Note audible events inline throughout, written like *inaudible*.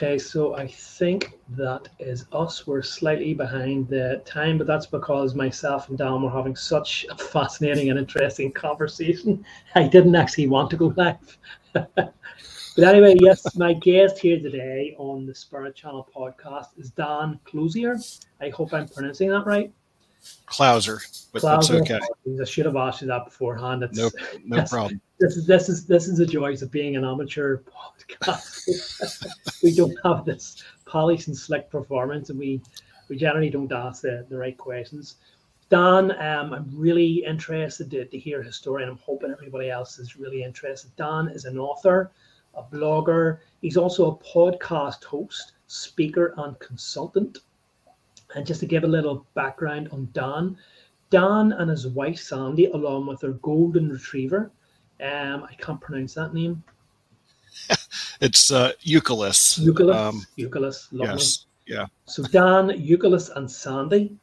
Okay, so I think that is us. We're slightly behind the time, but that's because myself and Dan were having such a fascinating and interesting conversation. I didn't actually want to go live. *laughs* but anyway, yes, my guest here today on the Spirit Channel podcast is Dan Closier. I hope I'm pronouncing that right. Clouser, but that's okay. I should have asked you that beforehand. It's, no, no *laughs* problem. This is this is this is the joys of being an amateur podcast. *laughs* we don't have this polished and slick performance, and we we generally don't ask the, the right questions. Dan, um, I'm really interested to, to hear his story, and I'm hoping everybody else is really interested. Dan is an author, a blogger. He's also a podcast host, speaker, and consultant. And just to give a little background on Dan, Dan and his wife Sandy, along with their golden retriever, um, I can't pronounce that name. *laughs* it's uh, Eucalyptus. Eucalyptus. Um, Eucalyptus. Lovely. Yes. Yeah. So Dan, Eucalyptus, and Sandy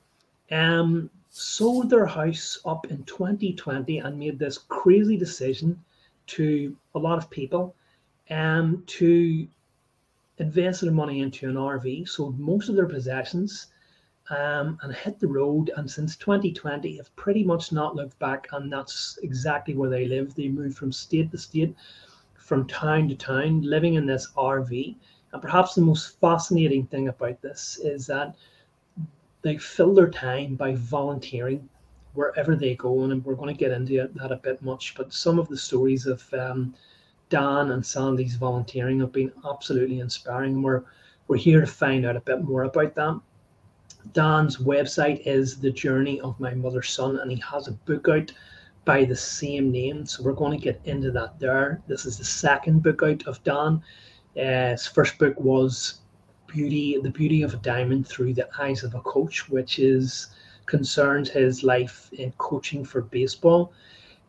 um, sold their house up in 2020 and made this crazy decision to a lot of people um, to invest their money into an RV, sold most of their possessions, um, and hit the road. And since 2020, have pretty much not looked back. And that's exactly where they live. They move from state to state, from town to town, living in this RV. And perhaps the most fascinating thing about this is that they fill their time by volunteering wherever they go. And we're going to get into that a bit much. But some of the stories of um, Dan and Sandy's volunteering have been absolutely inspiring. And we're we're here to find out a bit more about that. Dan's website is The Journey of My Mother's Son, and he has a book out by the same name. So we're going to get into that there. This is the second book out of Dan. Uh, his first book was Beauty, The Beauty of a Diamond Through the Eyes of a Coach, which is concerns his life in coaching for baseball.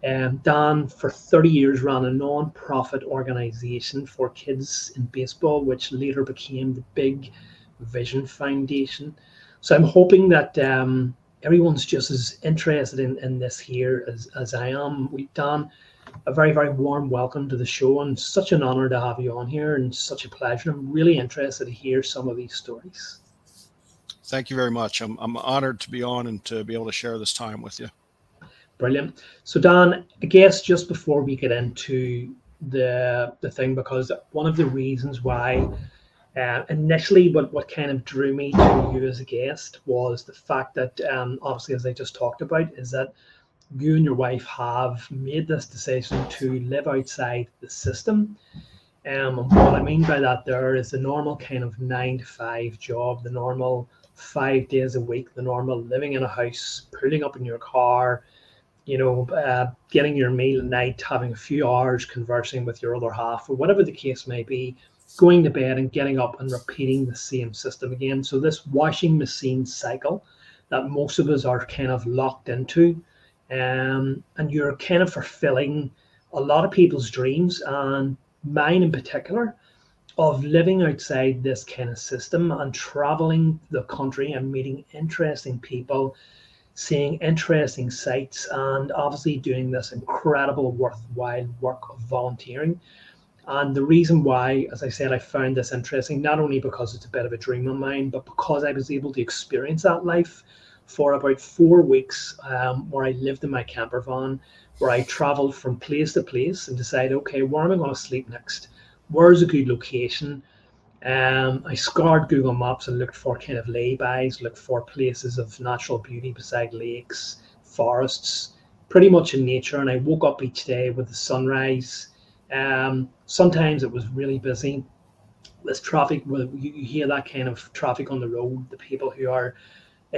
Um, Dan, for 30 years, ran a non-profit organization for kids in baseball, which later became the Big Vision Foundation. So I'm hoping that um, everyone's just as interested in, in this here as, as I am. We've done a very, very warm welcome to the show and such an honor to have you on here and such a pleasure. I'm really interested to hear some of these stories. Thank you very much. I'm, I'm honored to be on and to be able to share this time with you. Brilliant. So Dan, I guess just before we get into the the thing, because one of the reasons why uh, initially, what, what kind of drew me to you as a guest was the fact that, um, obviously, as I just talked about, is that you and your wife have made this decision to live outside the system. Um, and what I mean by that there is the normal kind of nine to five job, the normal five days a week, the normal living in a house, pulling up in your car, you know, uh, getting your meal at night, having a few hours conversing with your other half, or whatever the case may be going to bed and getting up and repeating the same system again. So this washing machine cycle that most of us are kind of locked into, um, and you're kind of fulfilling a lot of people's dreams and mine in particular of living outside this kind of system and traveling the country and meeting interesting people seeing interesting sights and obviously doing this incredible worthwhile work of volunteering and the reason why, as I said, I found this interesting, not only because it's a bit of a dream of mine, but because I was able to experience that life for about four weeks, um, where I lived in my camper van, where I traveled from place to place and decided, okay, where am I going to sleep next? Where's a good location? Um, I scoured Google Maps and looked for kind of laybys, looked for places of natural beauty beside lakes, forests, pretty much in nature. And I woke up each day with the sunrise um, sometimes it was really busy. This traffic, you, hear that kind of traffic on the road. The people who are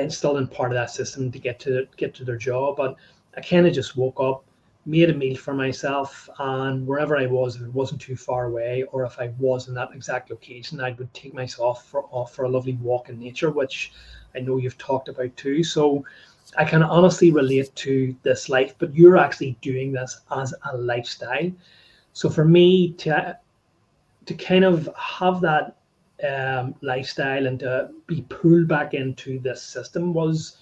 still in part of that system to get to get to their job. But I kind of just woke up, made a meal for myself, and wherever I was, if it wasn't too far away, or if I was in that exact location, I would take myself for, off for a lovely walk in nature, which I know you've talked about too. So I can honestly relate to this life, but you're actually doing this as a lifestyle. So for me to to kind of have that um, lifestyle and to be pulled back into this system was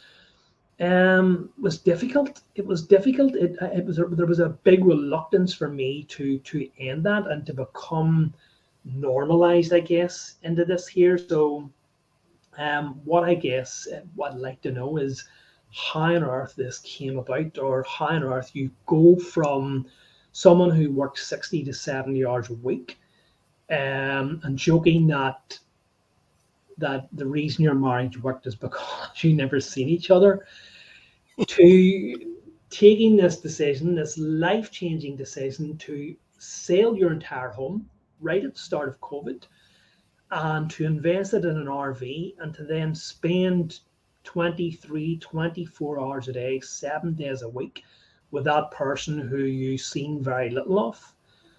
um, was difficult. It was difficult. It, it was there was a big reluctance for me to to end that and to become normalized, I guess, into this here. So, um, what I guess uh, what I'd like to know is how on earth this came about, or how on earth you go from someone who works 60 to 70 hours a week um, and joking that that the reason your marriage worked is because *laughs* you never seen each other. To taking this decision this life-changing decision to sell your entire home right at the start of covid and to invest it in an rv and to then spend 23 24 hours a day seven days a week with that person who you've seen very little of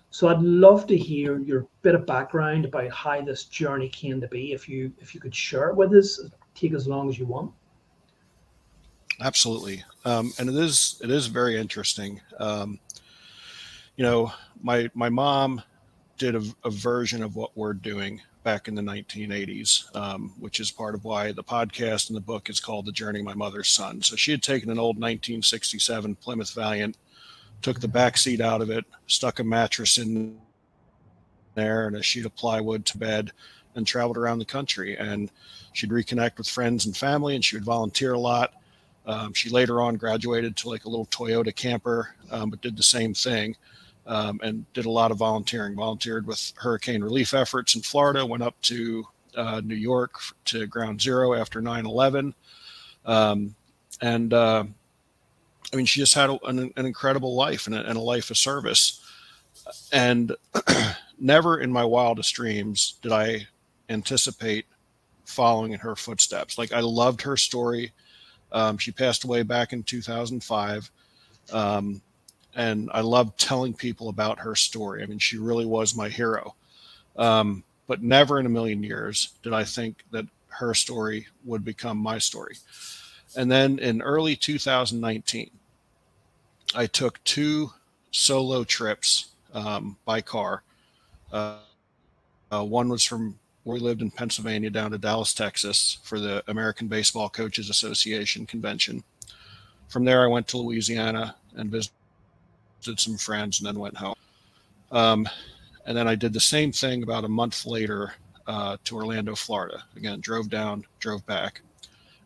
so I'd love to hear your bit of background about how this journey came to be. If you if you could share it with us, take as long as you want. Absolutely, um, and it is it is very interesting. Um, you know, my my mom did a, a, version of what we're doing back in the 1980s, um, which is part of why the podcast and the book is called "The Journey My Mother's Son." So she had taken an old 1967 Plymouth Valiant took the back seat out of it, stuck a mattress in there and a sheet of plywood to bed, and traveled around the country. And she'd reconnect with friends and family, and she would volunteer a lot. Um, she later on graduated to like a little Toyota camper, um, but did the same thing um, and did a lot of volunteering. Volunteered with hurricane relief efforts in Florida, went up to uh, New York to Ground Zero after 9 11. Um, and uh, I mean, she just had a, an, an, incredible life and a, and a life of service. And *clears throat* never in my wildest dreams did I anticipate following in her footsteps. Like I loved her story. Um, she passed away back in 2005. Um, and I loved telling people about her story. I mean, she really was my hero. Um, but never in a million years did I think that her story would become my story. And then in early 2019, I took two solo trips um, by car. Uh, uh, one was from where we lived in Pennsylvania down to Dallas, Texas for the American Baseball Coaches Association convention. From there, I went to Louisiana and visited some friends and then went home. Um, and then I did the same thing about a month later uh, to Orlando, Florida. Again, drove down, drove back.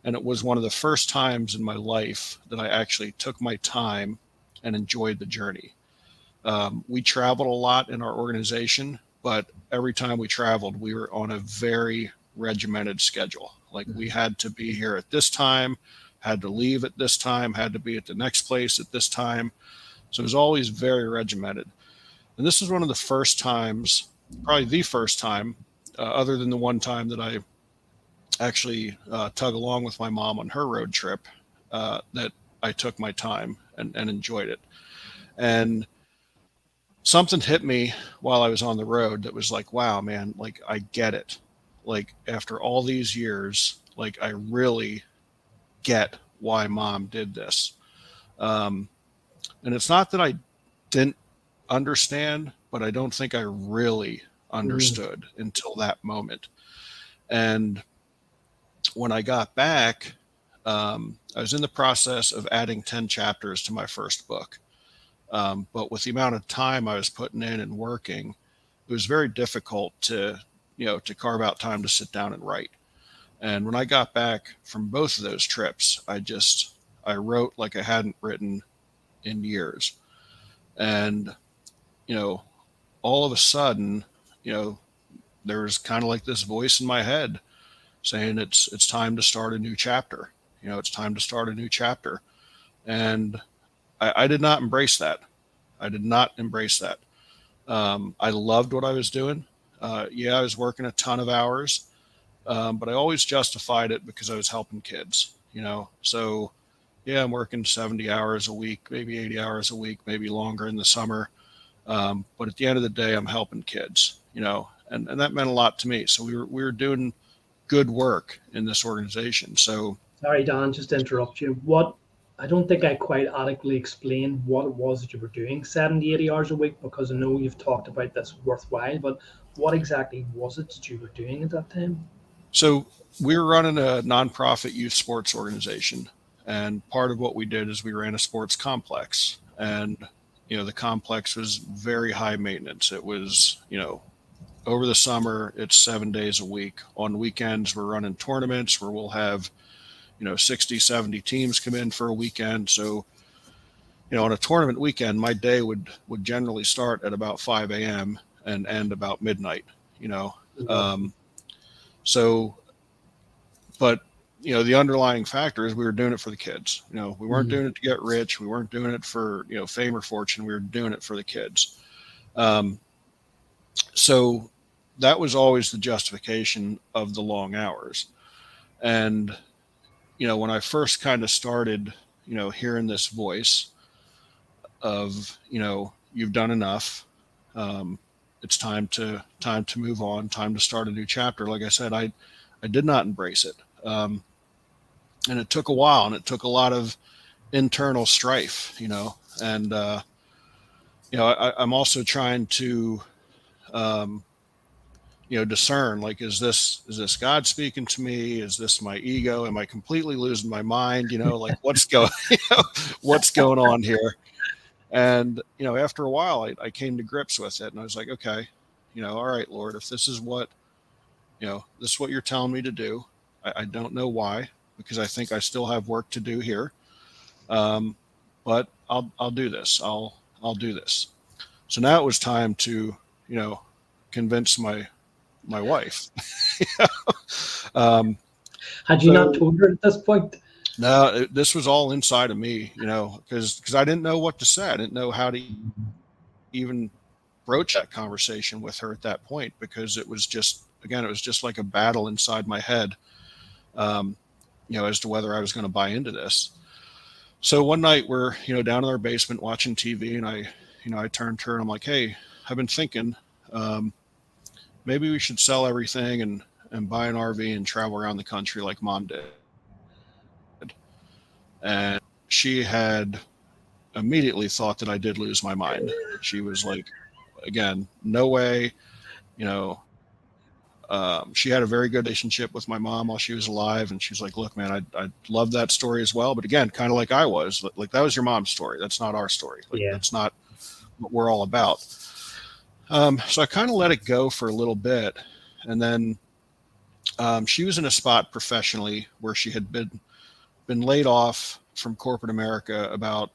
And it was one of the first times in my life that I actually took my time and enjoyed the journey. Um, we traveled a lot in our organization, but every time we traveled, we were on a very regimented schedule. Like we mm-hmm. had to be here at this time, had to leave at this time, had to be at the next place at this time. So it was always very regimented. And this was one of the first times, probably the first time, uh, other than the one time that I actually uh, tug along with my mom on her road trip, uh, that I took my time and, and enjoyed it. And something hit me while I was on the road that was like, wow, man, like I get it. Like after all these years, like I really get why mom did this. Um, and it's not that I didn't understand, but I don't think I really understood mm. until that moment. And when I got back, um, I was in the process of adding 10 chapters to my first book. Um, but with the amount of time I was putting in and working, it was very difficult to, you know, to carve out time to sit down and write. And when I got back from both of those trips, I just, I wrote like I hadn't written in years. And, you know, all of a sudden, you know, there's kind of like this voice in my head saying it's it's time to start a new chapter you know, it's time to start a new chapter. And I, I did not embrace that. I did not embrace that. Um, I loved what I was doing. Uh, yeah, I was working a ton of hours, um, but I always justified it because I was helping kids, you know. So, yeah, I'm working 70 hours a week, maybe 80 hours a week, maybe longer in the summer. Um, but at the end of the day, I'm helping kids, you know, and, and that meant a lot to me. So we were, we were doing good work in this organization. So Sorry, Don, just to interrupt you. What I don't think I quite adequately explained what it was that you were doing 70, 80 hours a week because I know you've talked about this worthwhile, but what exactly was it that you were doing at that time? So we were running a nonprofit youth sports organization. And part of what we did is we ran a sports complex. And, you know, the complex was very high maintenance. It was, you know, over the summer, it's seven days a week. On weekends, we're running tournaments where we'll have, you know, 60, 70 teams come in for a weekend. So, you know, on a tournament weekend, my day would would generally start at about 5 a.m. and end about midnight. You know, um, so, but you know, the underlying factor is we were doing it for the kids. You know, we weren't mm-hmm. doing it to get rich. We weren't doing it for you know fame or fortune. We were doing it for the kids. Um, so that was always the justification of the long hours. And, you know, when I first kind of started, you know, hearing this voice of, you know, you've done enough. Um, it's time to time to move on, time to start a new chapter. Like I said, I I did not embrace it. Um, and it took a while and it took a lot of internal strife, you know, and uh, you know, I, I'm also trying to um, you know discern like is this is this god speaking to me? Is this my ego? Am i completely losing my mind? You know like what's going *laughs* what's going on here? And you know after a while I, I came to grips with it and i was like okay you know all right lord if this is what you know this is what you're telling me to do i, I don't know why because i think i still have work to do here um, but i'll i'll do this i'll i'll do this so now it was time to you know convince my my wife. *laughs* um, Had you so, not told her at this point? No, it, this was all inside of me, you know, because because I didn't know what to say. I didn't know how to even broach that conversation with her at that point because it was just again it was just like a battle inside my head, um, you know, as to whether I was going to buy into this. So one night we're you know down in our basement watching TV, and I you know I turned to her and I'm like, hey, I've been thinking. Um, maybe we should sell everything and and buy an RV and travel around the country like mom did. And she had immediately thought that I did lose my mind. She was like, again, no way, you know. Um, she had a very good relationship with my mom while she was alive, and she's like, "Look, man, I I love that story as well, but again, kind of like I was, like that was your mom's story. That's not our story. Like, yeah. That's not what we're all about." Um, so I kind of let it go for a little bit, and then um, she was in a spot professionally where she had been been laid off from corporate America about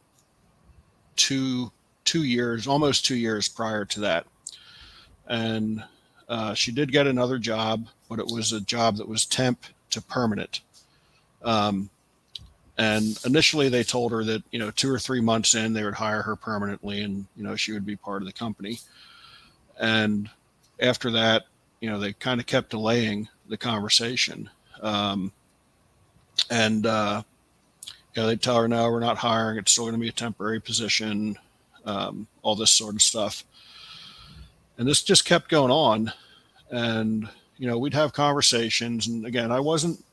two two years, almost two years prior to that, and uh, she did get another job, but it was a job that was temp to permanent. Um, and initially, they told her that you know two or three months in, they would hire her permanently, and you know she would be part of the company. And after that, you know, they kind of kept delaying the conversation. Um, and, uh, you know, they tell her, no, we're not hiring. It's still going to be a temporary position, um, all this sort of stuff. And this just kept going on. And, you know, we'd have conversations. And again, I wasn't,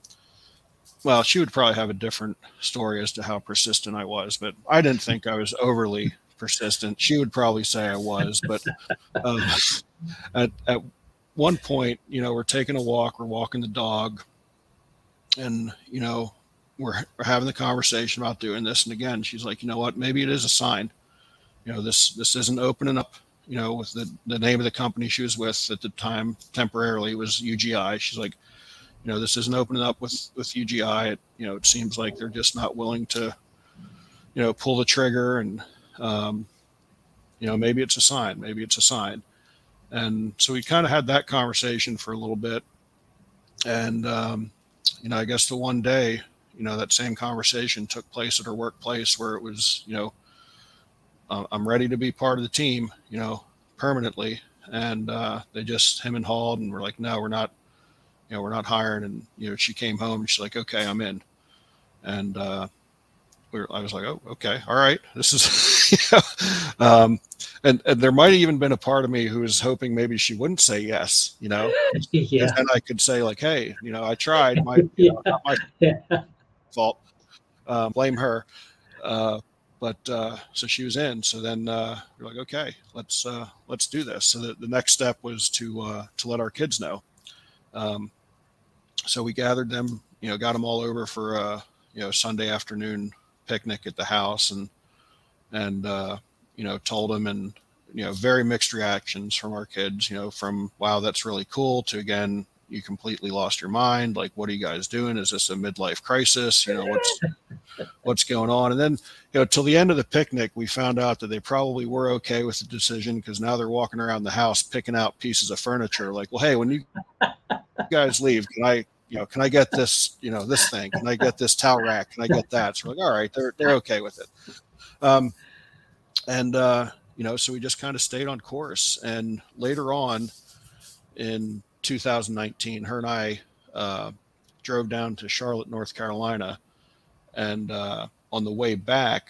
well, she would probably have a different story as to how persistent I was, but I didn't think I was overly *laughs* persistent. She would probably say I was, but *laughs* um, at, at one point, you know, we're taking a walk, we're walking the dog, and, you know, we're, we're having the conversation about doing this. And again, she's like, you know what, maybe it is a sign. You know, this this isn't opening up, you know, with the, the name of the company she was with at the time temporarily was UGI. She's like, you know, this isn't opening up with with UGI. It, you know, it seems like they're just not willing to, you know, pull the trigger and um, you know, maybe it's a sign, maybe it's a sign. And so we kind of had that conversation for a little bit. And, um, you know, I guess the one day, you know, that same conversation took place at her workplace where it was, you know, I'm ready to be part of the team, you know, permanently. And uh, they just him and hauled and we're like, no, we're not, you know, we're not hiring. And, you know, she came home and she's like, okay, I'm in. And, uh, we were, I was like, oh, okay, all right, this is, *laughs* you know, um, and, and there might have even been a part of me who was hoping maybe she wouldn't say yes, you know, *laughs* yeah. and I could say like, hey, you know, I tried, my, yeah. know, not my *laughs* fault, um, blame her, uh, but uh, so she was in. So then uh, we're like, okay, let's uh, let's do this. So the, the next step was to uh, to let our kids know. Um, so we gathered them, you know, got them all over for uh, you know Sunday afternoon picnic at the house and and uh, you know told them, and you know, very mixed reactions from our kids. You know, from wow, that's really cool to again, you completely lost your mind. Like, what are you guys doing? Is this a midlife crisis? You know, what's *laughs* what's going on? And then, you know, till the end of the picnic, we found out that they probably were okay with the decision because now they're walking around the house picking out pieces of furniture. Like, well, hey, when you *laughs* guys leave, can I, you know, can I get this, you know, this thing? Can I get this towel rack? Can I get that? So we're like, all right, they're they're okay with it. Um, and uh, you know, so we just kind of stayed on course. And later on, in 2019, her and I uh, drove down to Charlotte, North Carolina, and uh, on the way back,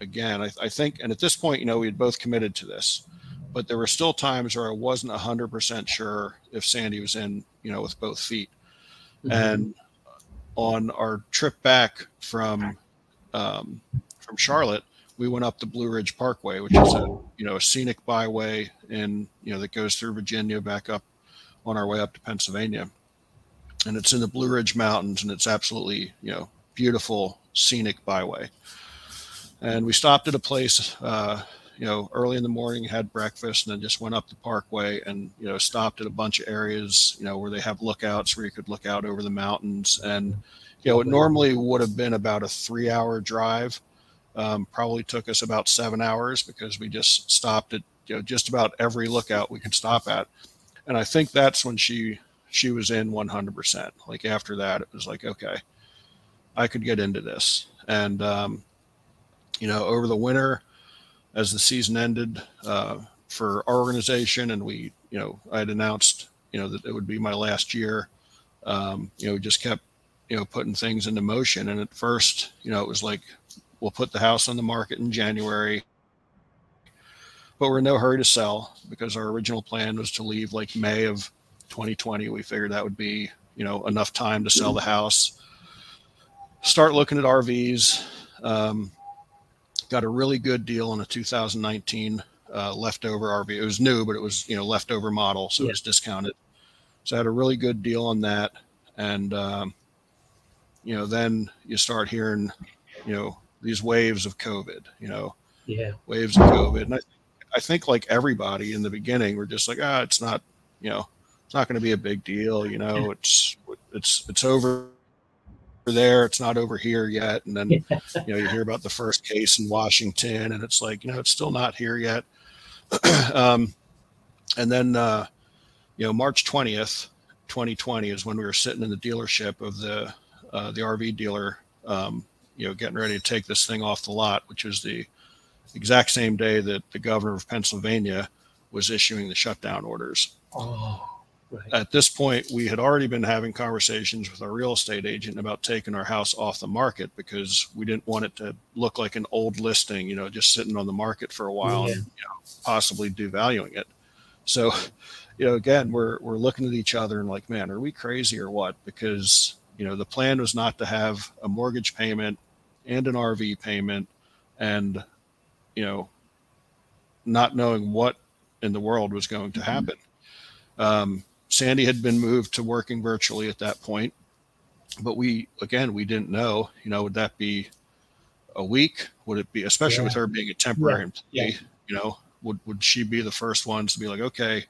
again, I, I, think, and at this point, you know, we had both committed to this, but there were still times where I wasn't hundred percent sure if Sandy was in, you know, with both feet. Mm-hmm. And on our trip back from um, from Charlotte, we went up the Blue Ridge Parkway, which is a you know a scenic byway and you know that goes through Virginia back up on our way up to Pennsylvania. And it's in the Blue Ridge Mountains, and it's absolutely, you know, beautiful scenic byway. And we stopped at a place, uh, you know, early in the morning, had breakfast, and then just went up the parkway and, you know, stopped at a bunch of areas, you know, where they have lookouts where you could look out over the mountains. And, you know, it normally would have been about a three hour drive. Um, probably took us about seven hours because we just stopped at, you know, just about every lookout we could stop at and I think that's when she she was in 100%. Like after that, it was like okay, I could get into this. And um, you know, over the winter, as the season ended uh, for our organization, and we, you know, I had announced, you know, that it would be my last year. Um, you know, just kept, you know, putting things into motion. And at first, you know, it was like, we'll put the house on the market in January but we're in no hurry to sell because our original plan was to leave like May of 2020. We figured that would be, you know, enough time to sell the house. Start looking at RVs. Um, got a really good deal on a 2019 uh, leftover RV. It was new, but it was you know leftover model, so yeah. it was discounted. So I had a really good deal on that, and um, you know then you start hearing, you know, these waves of COVID. You know, yeah, waves of COVID, and I I think like everybody in the beginning, we're just like, ah, it's not, you know, it's not going to be a big deal. You know, it's it's it's over there. It's not over here yet. And then you know you hear about the first case in Washington, and it's like you know it's still not here yet. *clears throat* um, and then uh, you know March twentieth, 2020 is when we were sitting in the dealership of the uh, the RV dealer, um, you know, getting ready to take this thing off the lot, which is the exact same day that the governor of Pennsylvania was issuing the shutdown orders. Oh, right. At this point, we had already been having conversations with our real estate agent about taking our house off the market because we didn't want it to look like an old listing, you know, just sitting on the market for a while yeah. and you know, possibly devaluing it. So, you know, again, we're we're looking at each other and like, man, are we crazy or what? Because you know, the plan was not to have a mortgage payment and an RV payment and you know, not knowing what in the world was going to mm-hmm. happen. Um, Sandy had been moved to working virtually at that point, but we again we didn't know. You know, would that be a week? Would it be, especially yeah. with her being a temporary yeah. employee? Yeah. You know, would would she be the first ones to be like, okay,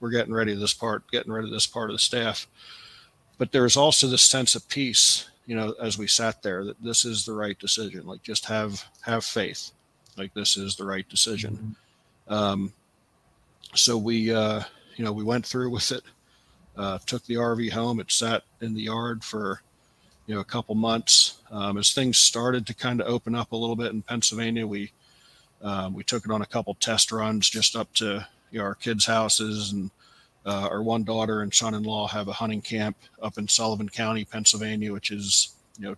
we're getting ready to this part, getting rid of this part of the staff? But there was also this sense of peace, you know, as we sat there, that this is the right decision. Like, just have have faith like this is the right decision. Mm-hmm. Um, so we, uh, you know, we went through with it. Uh, took the RV home. It sat in the yard for, you know, a couple months. Um, as things started to kind of open up a little bit in Pennsylvania, we um, we took it on a couple test runs just up to you know, our kids' houses, and uh, our one daughter and son-in-law have a hunting camp up in Sullivan County, Pennsylvania, which is you know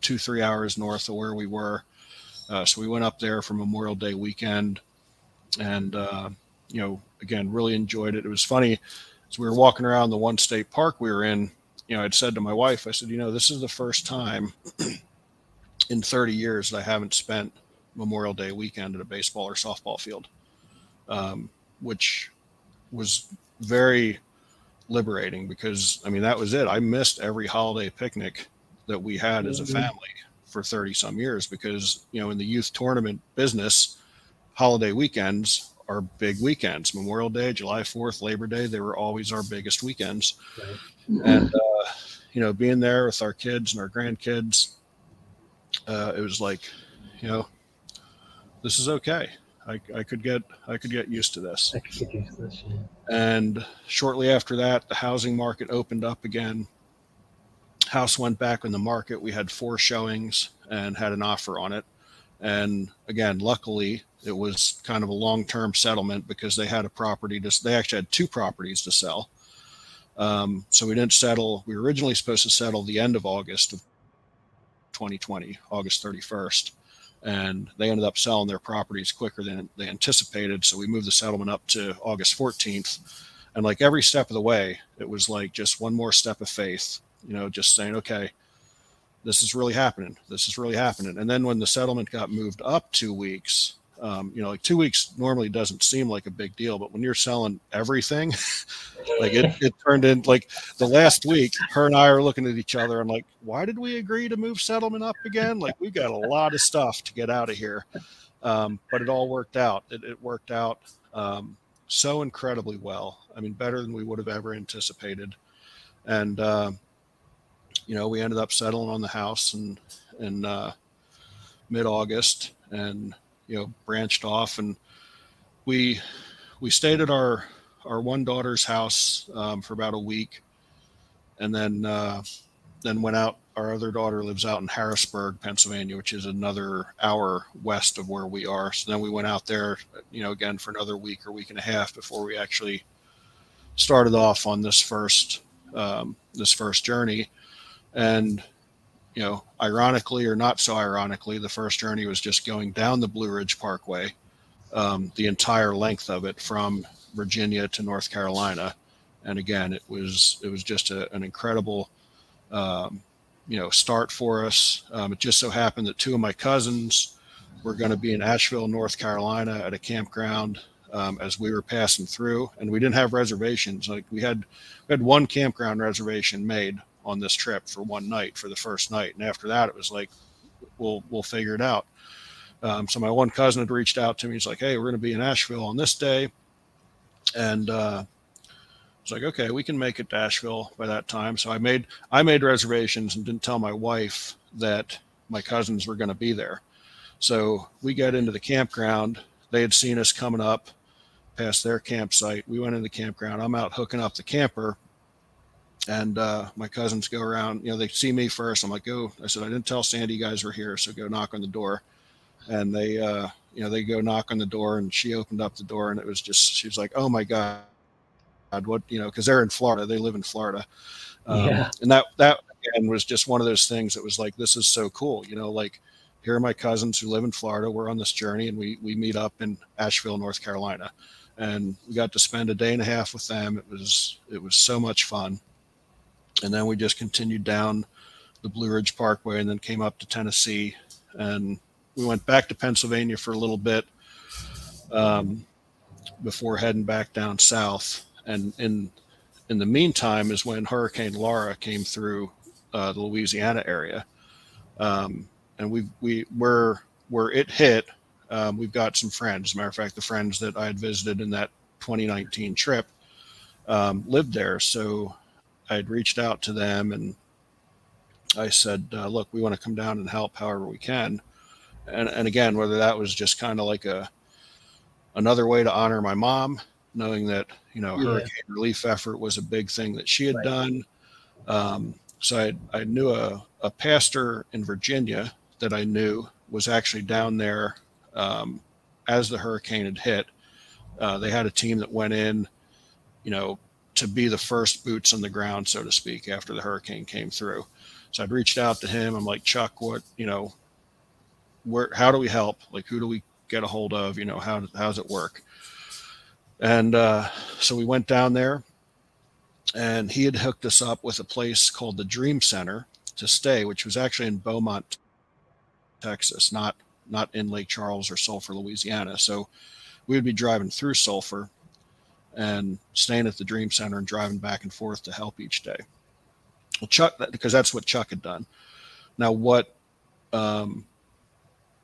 two three hours north of where we were. Uh, so we went up there for Memorial Day weekend, and uh, you know, again, really enjoyed it. It was funny as we were walking around the one state park we were in. You know, I'd said to my wife, I said, you know, this is the first time *clears throat* in 30 years that I haven't spent Memorial Day weekend at a baseball or softball field, um, which was very liberating because I mean that was it. I missed every holiday picnic that we had as a mm-hmm. family for 30 some years because you know in the youth tournament business holiday weekends are big weekends. Memorial Day, July 4th, Labor Day, they were always our biggest weekends. Right. And, uh, you know, being there with our kids and our grandkids, uh, it was like, you know, this is okay. I, I could get I could get used to this. I could get used to this. Yeah. And shortly after that, the housing market opened up again. House went back in the market. We had four showings and had an offer on it. And again, luckily, it was kind of a long-term settlement because they had a property to. They actually had two properties to sell. Um, so we didn't settle. We were originally supposed to settle the end of August of 2020, August 31st and they ended up selling their properties quicker than they anticipated. So we moved the settlement up to August 14th. And like every step of the way, it was like just one more step of faith, you know, just saying, okay, this is really happening. This is really happening. And then when the settlement got moved up two weeks, um, you know, like two weeks normally doesn't seem like a big deal, but when you're selling everything, *laughs* like it, it turned in like the last week, her and I are looking at each other and like, why did we agree to move settlement up again? Like we got a lot of stuff to get out of here. Um, but it all worked out. It, it worked out um, so incredibly well. I mean, better than we would have ever anticipated. And, uh, you know, we ended up settling on the house in, in uh, mid August and you know branched off and we we stayed at our our one daughter's house um, for about a week and then uh, then went out. Our other daughter lives out in harrisburg pennsylvania which is another hour west of where we are. So then we went out there you know again for another week or week and a half before we actually started off on this first um, this first journey and you know, ironically or not so ironically, the first journey was just going down the Blue Ridge Parkway, um, the entire length of it from Virginia to North Carolina. And again, it was it was just a, an incredible, um, you know, start for us. Um, it just so happened that two of my cousins were going to be in Asheville, North Carolina, at a campground um, as we were passing through, and we didn't have reservations. Like we had we had one campground reservation made on this trip for one night for the first night, and after that, it was like, we'll we'll figure it out. Um, so my one cousin had reached out to me. He's like, "Hey, we're going to be in Asheville on this day," and uh, it's like, "Okay, we can make it to Asheville by that time." So I made I made reservations and didn't tell my wife that my cousins were going to be there. So we got into the campground. They had seen us coming up past their campsite. We went in the campground. I'm out hooking up the camper and uh, my cousins go around. You know, they see me first. I'm like, go. I said, I didn't tell Sandy you guys were here, so go knock on the door. And they, uh, you know, they go knock on the door, and she opened up the door, and it was just, she was like, oh my god, what, you know, because they're in Florida, they live in Florida, um, yeah. and that that again was just one of those things that was like, this is so cool, you know, like here are my cousins who live in Florida. We're on this journey, and we we meet up in Asheville, North Carolina, and we got to spend a day and a half with them. It was it was so much fun and then we just continued down the Blue Ridge Parkway and then came up to Tennessee and we went back to Pennsylvania for a little bit um, before heading back down south. And in in the meantime is when Hurricane Laura came through uh, the Louisiana area, um, and we we were where it hit. Um, we've got some friends. As a matter of fact, the friends that I had visited in that 2019 trip um, lived there, so I had reached out to them and I said, uh, look, we want to come down and help however we can. And, and again, whether that was just kind of like a another way to honor my mom, knowing that you know yeah. hurricane relief effort was a big thing that she had right. done. Um, so I, I knew a, a pastor in Virginia that I knew was actually down there um, as the hurricane had hit. Uh, they had a team that went in, you know, to be the first boots on the ground, so to speak, after the hurricane came through. So I'd reached out to him. I'm like, Chuck, what, you know, where, how do we help? Like, who do we get a hold of? You know, how, how does it work? And uh, so we went down there and he had hooked us up with a place called the Dream Center to stay, which was actually in Beaumont, Texas, not, not in Lake Charles or Sulphur, Louisiana. So we would be driving through Sulphur and staying at the Dream Center and driving back and forth to help each day. Well, Chuck, because that's what Chuck had done. Now, what um,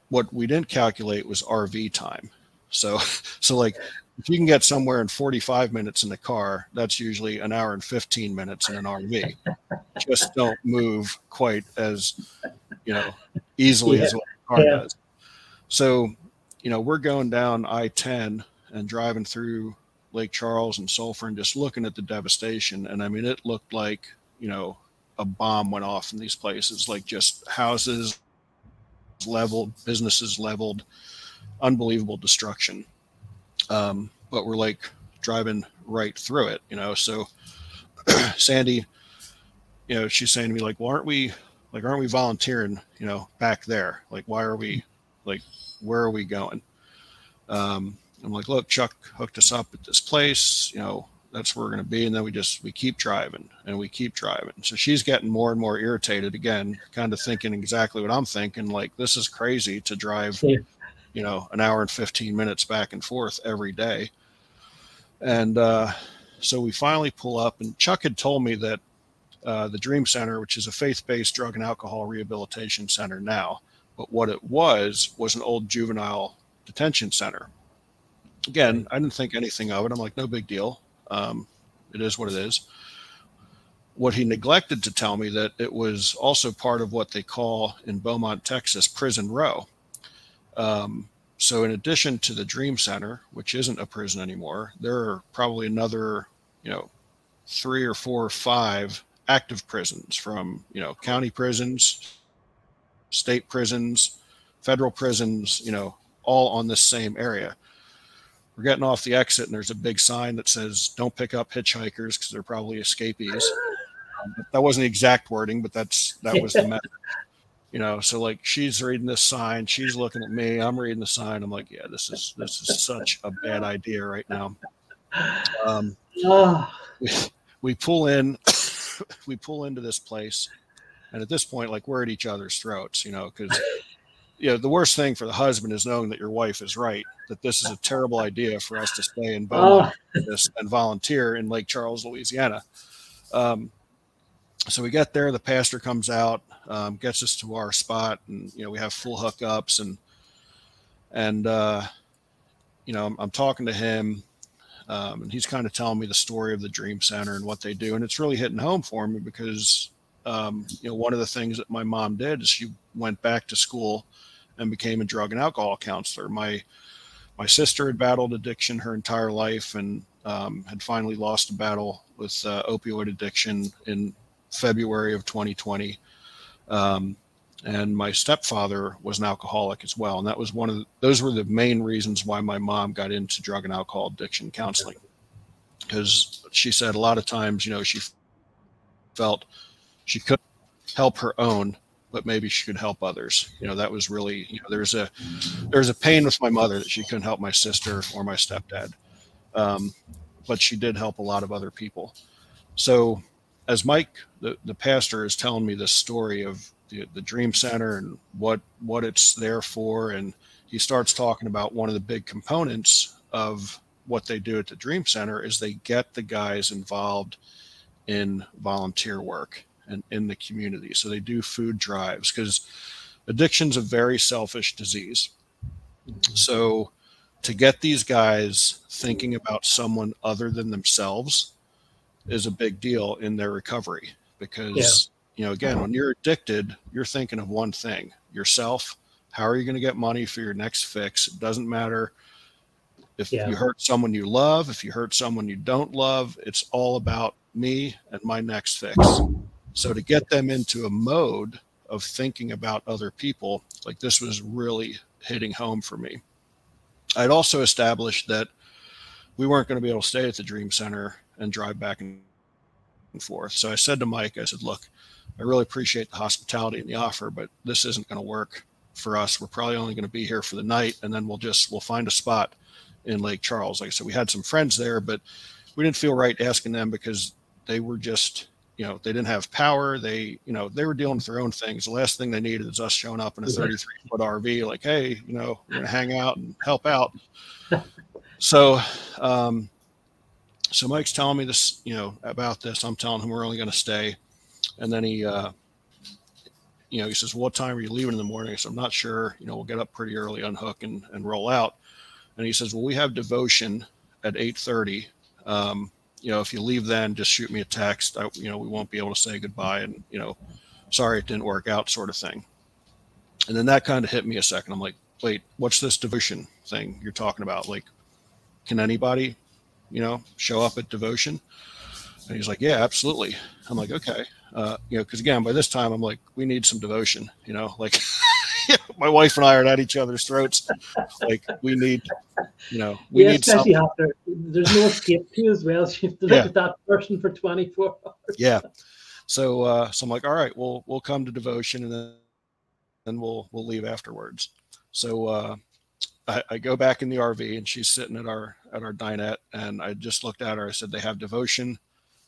what we didn't calculate was RV time. So, *laughs* so like if you can get somewhere in 45 minutes in the car, that's usually an hour and 15 minutes in an RV. Just don't move quite as, you know, easily yeah. as what a car yeah. does. So, you know, we're going down I 10 and driving through Lake Charles and Sulphur and just looking at the devastation. And I mean, it looked like, you know, a bomb went off in these places, like just houses leveled, businesses leveled, unbelievable destruction. Um, but we're like driving right through it, you know. So *clears throat* Sandy, you know, she's saying to me, like, well, aren't we like aren't we volunteering, you know, back there? Like, why are we like where are we going? Um, I'm like, look, Chuck hooked us up at this place, you know, that's where we're going to be. And then we just, we keep driving and we keep driving. So she's getting more and more irritated again, kind of thinking exactly what I'm thinking. Like, this is crazy to drive, yeah. you know, an hour and 15 minutes back and forth every day. And uh, so we finally pull up, and Chuck had told me that uh, the Dream Center, which is a faith based drug and alcohol rehabilitation center now, but what it was was an old juvenile detention center. Again, I didn't think anything of it. I'm like, no big deal. Um, it is what it is. What he neglected to tell me that it was also part of what they call in Beaumont, Texas, Prison Row. Um, so, in addition to the Dream Center, which isn't a prison anymore, there are probably another, you know, three or four or five active prisons from, you know, county prisons, state prisons, federal prisons, you know, all on this same area we're getting off the exit and there's a big sign that says don't pick up hitchhikers because they're probably escapees. Um, that wasn't the exact wording but that's that was the message *laughs* you know so like she's reading this sign she's looking at me i'm reading the sign i'm like yeah this is this is such a bad idea right now. Um we, *sighs* we pull in *coughs* we pull into this place and at this point like we're at each other's throats you know because you know, the worst thing for the husband is knowing that your wife is right, that this is a terrible idea for us to stay in Beaumont oh. and volunteer in Lake Charles, Louisiana. Um, so we get there, the pastor comes out, um, gets us to our spot, and you know we have full hookups, and and uh, you know I'm, I'm talking to him, um, and he's kind of telling me the story of the Dream Center and what they do, and it's really hitting home for me because um, you know one of the things that my mom did is she went back to school and became a drug and alcohol counselor. My my sister had battled addiction her entire life and um, had finally lost a battle with uh, opioid addiction in February of 2020. Um, and my stepfather was an alcoholic as well, and that was one of the, those were the main reasons why my mom got into drug and alcohol addiction counseling, because she said a lot of times, you know, she felt she couldn't help her own but maybe she could help others. You know, that was really, you know, there's a there's a pain with my mother that she couldn't help my sister or my stepdad, um, but she did help a lot of other people. So, as Mike, the, the pastor, is telling me this story of the, the Dream Center and what what it's there for, and he starts talking about one of the big components of what they do at the Dream Center is they get the guys involved in volunteer work and in the community. So they do food drives because addiction's a very selfish disease. So to get these guys thinking about someone other than themselves is a big deal in their recovery because yeah. you know again when you're addicted you're thinking of one thing yourself how are you going to get money for your next fix it doesn't matter if yeah. you hurt someone you love if you hurt someone you don't love it's all about me and my next fix so to get them into a mode of thinking about other people, like this was really hitting home for me. I'd also established that we weren't going to be able to stay at the Dream Center and drive back and forth. So I said to Mike, I said, look, I really appreciate the hospitality and the offer, but this isn't going to work for us. We're probably only going to be here for the night and then we'll just we'll find a spot in Lake Charles. Like I said, we had some friends there, but we didn't feel right asking them because they were just you know they didn't have power they you know they were dealing with their own things. The last thing they needed is us showing up in a 33 foot rv like hey you know we're gonna hang out and help out. *laughs* So um so mike's telling me this you know about this. I'm telling him we're only going to stay. And then he uh you know he says what time are you leaving in the morning? I said i'm not sure. You know we'll get up pretty early unhook and, and roll out. And he says, "Well, we have devotion at 8:30. Um, you know, if you leave then, just shoot me a text. I, you know, we won't be able to say goodbye, and you know, sorry it didn't work out, sort of thing." And then that kind of hit me a second. I'm like, "Wait, what's this devotion thing you're talking about? Like, can anybody, you know, show up at devotion?" And he's like, "Yeah, absolutely." I'm like, "Okay." Uh, you know, because again, by this time, I'm like, we need some devotion. You know, like *laughs* *laughs* my wife and I are at each other's throats. Like we need, you know, we yeah, need especially something. after there's no escape to you as well. So *laughs* you have to look Yeah. at that person for 24 hours. Yeah. So, uh, so I'm like, all right, we'll we'll come to devotion and then then we'll we'll leave afterwards. So uh, I, I go back in the RV and she's sitting at our at our dinette and I just looked at her. I said they have devotion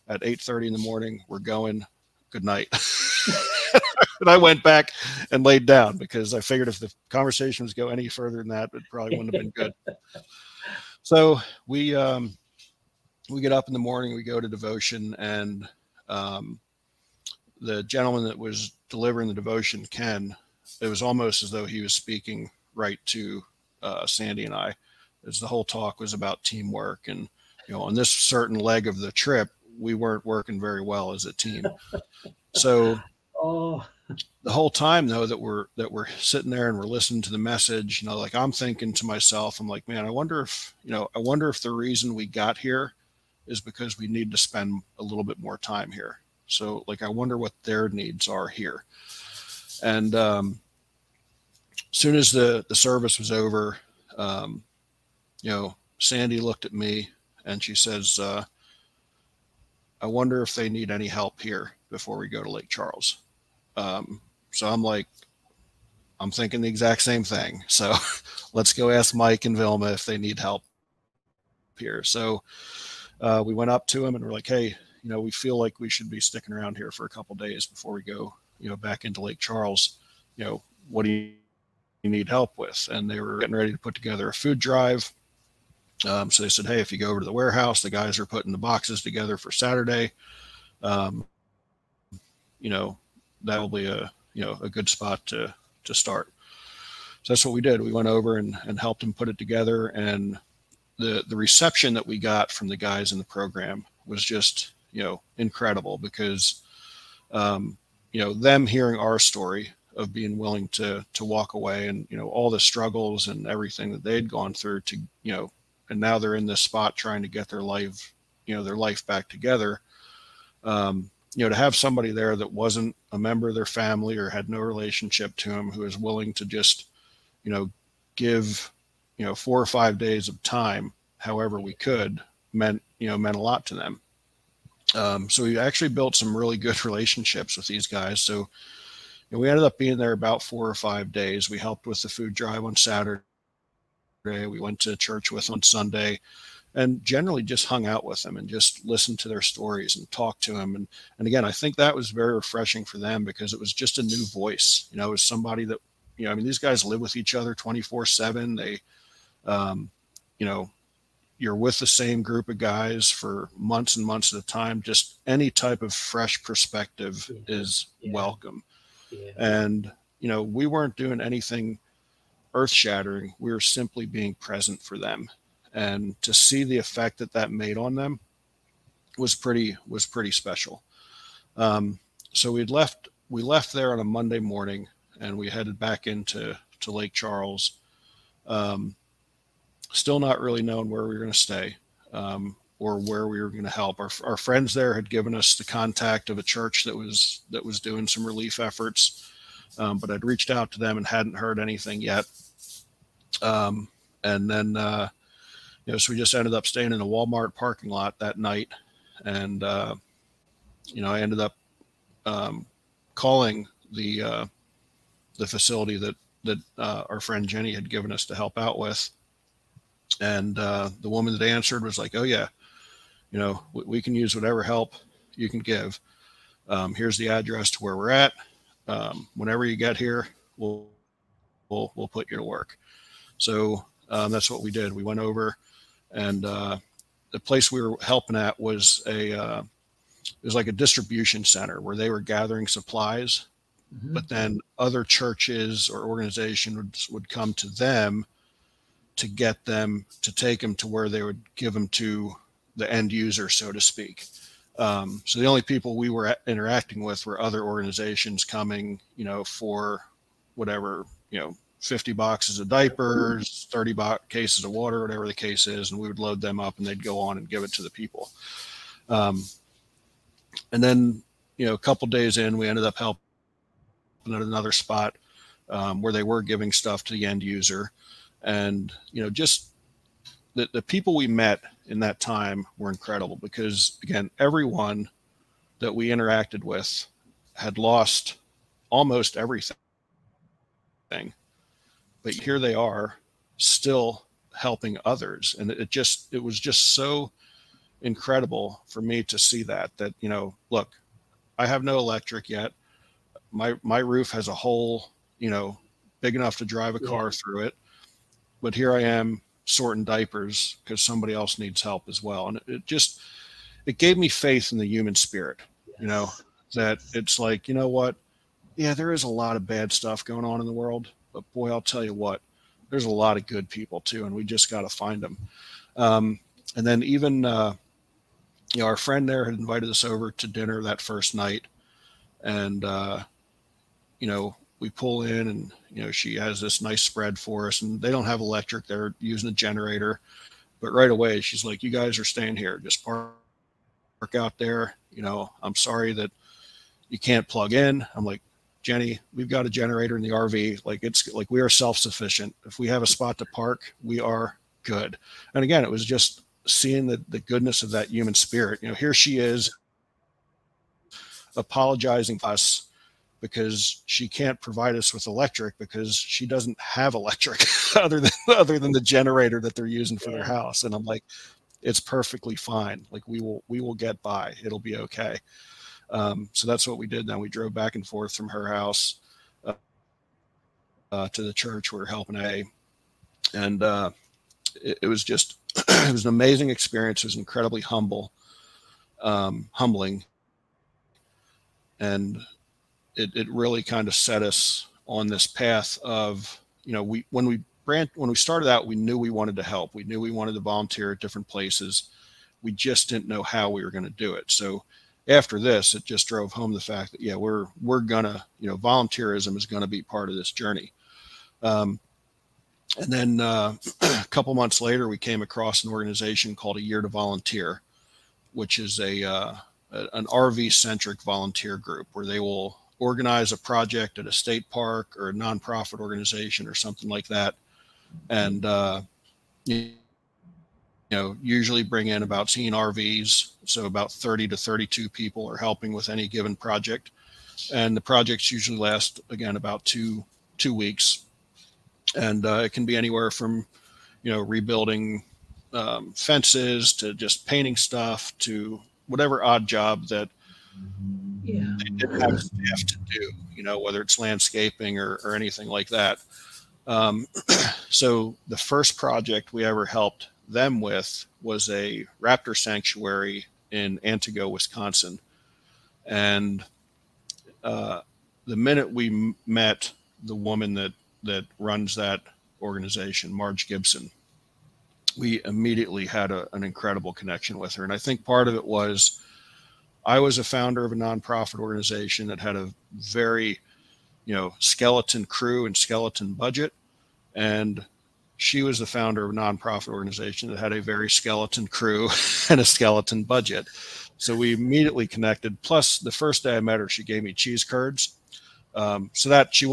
at 8:30 in the morning. We're going. Good night. *laughs* *laughs* and I went back and laid down because I figured if the conversation was go any further than that, it probably wouldn't have been good. *laughs* So we um, we get up in the morning, we go to devotion, and um, the gentleman that was delivering the devotion, Ken, it was almost as though he was speaking right to uh, Sandy and I, as the whole talk was about teamwork and you know on this certain leg of the trip we weren't working very well as a team. So *laughs* Oh, the whole time though that we're that we're sitting there and we're listening to the message, you know, like I'm thinking to myself, I'm like, man, I wonder if you know, I wonder if the reason we got here is because we need to spend a little bit more time here. So like I wonder what their needs are here. And um as soon as the the service was over, um, you know, Sandy looked at me and she says, uh, I wonder if they need any help here before we go to Lake Charles. Um, so I'm like, I'm thinking the exact same thing. So *laughs* let's go ask Mike and Vilma if they need help here. So uh, we went up to him and we're like, hey, you know, we feel like we should be sticking around here for a couple days before we go, you know, back into Lake Charles. You know, what do you, you need help with? And they were getting ready to put together a food drive. Um, so they said, hey, if you go over to the warehouse, the guys are putting the boxes together for Saturday. Um, you know, that'll be a you know a good spot to to start. So that's what we did. We went over and, and helped them put it together, and the the reception that we got from the guys in the program was just you know incredible because um, you know them hearing our story of being willing to to walk away and you know all the struggles and everything that they'd gone through to you know and now they're in this spot trying to get their life you know their life back together um, you know to have somebody there that wasn't a member of their family or had no relationship to him who was willing to just you know give you know four or five days of time however we could meant you know meant a lot to them. Um, so we actually built some really good *laughs* relationships with these guys. So you know, we ended up being there about four or five days. We helped with the food drive on saturday. We went to church with on sunday and generally just hung out with them and just listened to their stories and talked to them and and again i think that was very refreshing for them because it was just a new voice you know it was somebody that you know i mean these guys live with each other 24 7 they um you know you're with the same group of guys for months and months at a time just any type of fresh perspective Yeah. is Yeah. welcome yeah. and you know we weren't doing anything earth shattering we were simply being present for them and to see the effect that that made on them was pretty was pretty special. Um, so we'd left we left there on a monday morning and we headed back into to lake charles. Um, still not really knowing where we were going to stay um, or where we were going to help. Our, our friends there had given us the contact of a church that was that was doing some relief efforts um, but i'd reached out to them and hadn't heard anything yet. Um, and then uh, you know, so we just ended up staying in a Walmart parking lot that night, and uh, you know, I ended up um, calling the uh, the facility that that uh, our friend Jenny had given us to help out with, and uh, the woman that answered was like, "Oh yeah, you know, we, we can use whatever help you can give. Um, here's the address to where we're at. Um, whenever you get here, we'll we'll we'll put you to work." So um, that's what we did. We went over and uh, the place we were helping at was a uh, it was like a distribution center where they were gathering supplies Mhm. but then other churches or organizations would, would come to them to get them to take them to where they would give them to the end user, so to speak. Um, so the only people we were interacting with were other organizations coming, you know, for whatever, you know, 50 boxes of diapers, 30 bo- cases of water, whatever the case is, and we would load them up and they'd go on and give it to the people. Um, and then, you know, a couple days in, we ended up helping at another spot um, where they were giving stuff to the end user. And, you know, just the, the people we met in that time were incredible because, again, everyone that we interacted with had lost almost everything. But here they are still helping others. And it just, it was just so incredible for me to see that, that, you know, look, I have no electric yet. My, my roof has a hole, you know, big enough to drive a car yeah. through it. But here I am sorting diapers because somebody else needs help as well. And it just, it gave me faith in the human spirit, yes. you know, that it's like, you know what? Yeah, there is a lot of bad stuff going on in the world, but boy, I'll tell you what, there's a lot of good people too, and we just got to find them. Um, and then even, uh, you know, our friend there had invited us over to dinner that first night, and uh, you know, we pull in and you know she has this nice spread for us and they don't have electric they're using a generator. But right away she's like you guys are staying here just park out there. You know i'm sorry that you can't plug in. I'm like jenny we've got a generator in the rv like it's like we are self-sufficient. If we have a spot to park we are good. And again it was just seeing the, the goodness of that human spirit. You know here she is apologizing to us because she can't provide us with electric because she doesn't have electric *laughs* other than other than the generator that they're using for their house. And i'm like it's perfectly fine. Like we will we will get by. It'll be okay um, so that's what we did. Then we drove back and forth from her house uh, uh, to the church. We are helping a. And uh, it, it, was just *clears throat* it was an amazing experience. It was incredibly humble um, humbling. And it, it really kind of set us on this path of you know we when we brand when we started out we knew we wanted to help. We knew we wanted to volunteer at different places. We just didn't know how we were going to do it. So after this it just drove home the fact that yeah we're we're gonna you know volunteerism is to be part of this journey. Um, and then uh, *clears throat* a couple months later we came across an organization called a year to volunteer which is a uh, an rv centric volunteer group where they will organize a project at a state park or a nonprofit organization or something like that, and uh, know usually bring in about 10 RVs, so about 30 to 32 people are helping with any given project, and the projects usually last again about two two weeks, and uh, it can be anywhere from you know rebuilding um, fences to just painting stuff to whatever odd job that yeah. they didn't have staff to do, you know, whether it's landscaping or, or anything like that. Um, *clears throat* so the first project we ever helped them with was a raptor sanctuary in Antigo, Wisconsin. And uh, the minute we met the woman that, that runs that organization, Marge Gibson, we immediately had a, an incredible connection with her. And I think part of it was I was a founder of a nonprofit organization that had a very, you know, skeleton crew and skeleton budget. And she was the founder of a nonprofit organization that had a very skeleton crew *laughs* and a skeleton budget. So we immediately connected. Plus, the first day I met her, she gave me cheese curds. Um, so that she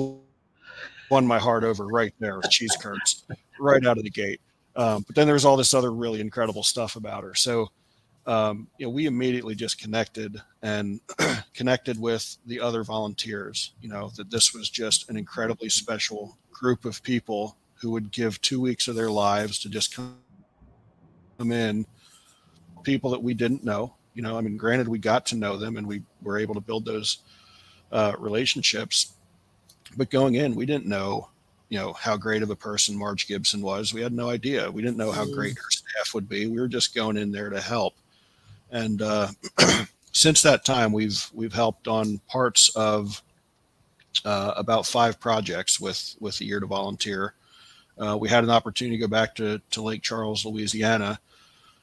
won my heart over right there with cheese curds, right out of the gate. Um, but then there was all this other really incredible stuff about her. So um, you know, we immediately just connected and *clears throat* connected with the other volunteers. You know, that this was just an incredibly special group of people who would give two weeks of their lives to just come in. People that we didn't know. You know, I mean, granted, we got to know them and we were able to build those uh, relationships. But going in, we didn't know, you know, how great of a person Marge Gibson was. We had no idea. We didn't know how great mm. her staff would be. We were just going in there to help and uh, *clears throat* since that time, we've we've helped on parts of uh, about five projects with with the Year to Volunteer, uh, we had an opportunity to go back to, to Lake Charles, Louisiana,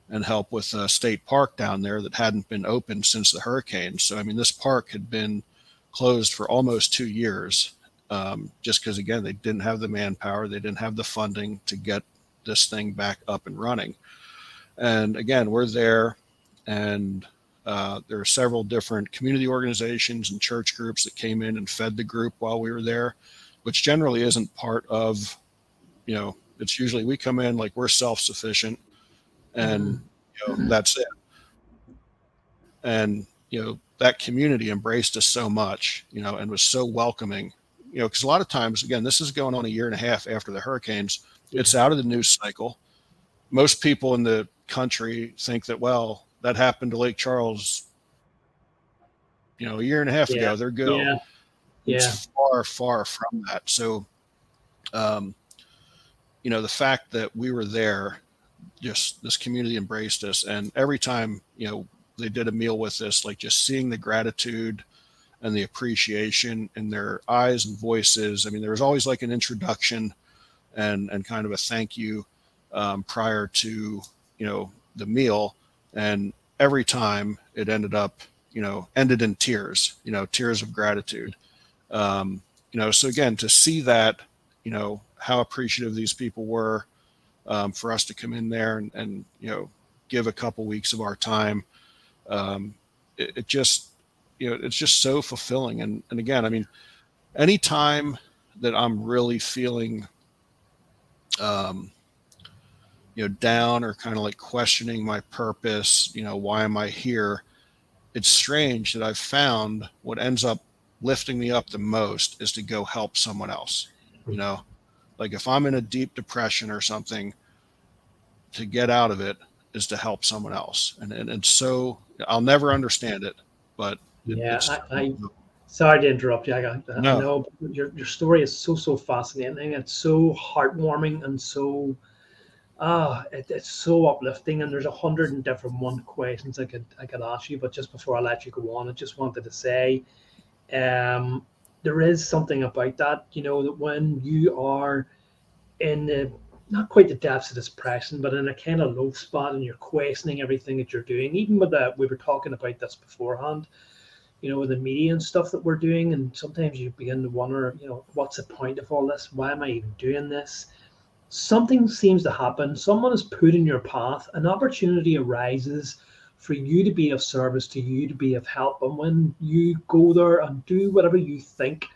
and help with a state park down there that hadn't been open since the hurricane. So, I mean, this park had been closed for almost two years, um, just because again they didn't have the manpower, they didn't have the funding to get this thing back up and running. And again, we're there, and uh, there are several different community organizations and church groups that came in and fed the group while we were there, which generally isn't part of, you know, it's usually we come in like we're self sufficient and you know, that's it. And, you know, that community embraced us so much, you know, and was so welcoming, you know, because a lot of times, again, this is going on a year and a half after the hurricanes. It's out of the news cycle. Most people in the country think that, well, that happened to Lake Charles, you know, a year and a half yeah. ago. They're good. Yeah. It's far, far from that. So, um, you know, the fact that we were there, just this community embraced us. And every time, you know, they did a meal with us, like just seeing the gratitude and the appreciation in their eyes and voices. I mean, there was always like an introduction and, and kind of a thank you um, prior to, you know, the meal and every time it ended up you know ended in tears you know tears of gratitude um, you know so again to see that you know how appreciative these people were um, for us to come in there and, and you know give a couple weeks of our time. Um, it, it, just you know it's just so fulfilling. And and again i mean anytime that i'm really feeling um, you know down or kind of like questioning my purpose you know why am i here? It's strange that i've found what ends up lifting me up the most is to go help someone else you know like if i'm in a deep depression or something to get out of it is to help someone else and, and it's so i'll never understand it but it, yeah I, I, sorry to interrupt you i got no. I know your, your story is so so fascinating it's so heartwarming and so ah, it, it's so uplifting, and there's a hundred and different one questions I could I could ask you. But just before I let you go on, I just wanted to say, um, there is something about that, you know, that when you are in the not quite the depths of depression, but in a kind of low spot, and you're questioning everything that you're doing. Even with that, we were talking about this beforehand. You know, with the media and stuff that we're doing, and sometimes you begin to wonder, you know, what's the point of all this? Why am I even doing this? something seems to happen, someone is put in your path, an opportunity arises for you to be of service, to you to be of help. And when you go there and do whatever you think,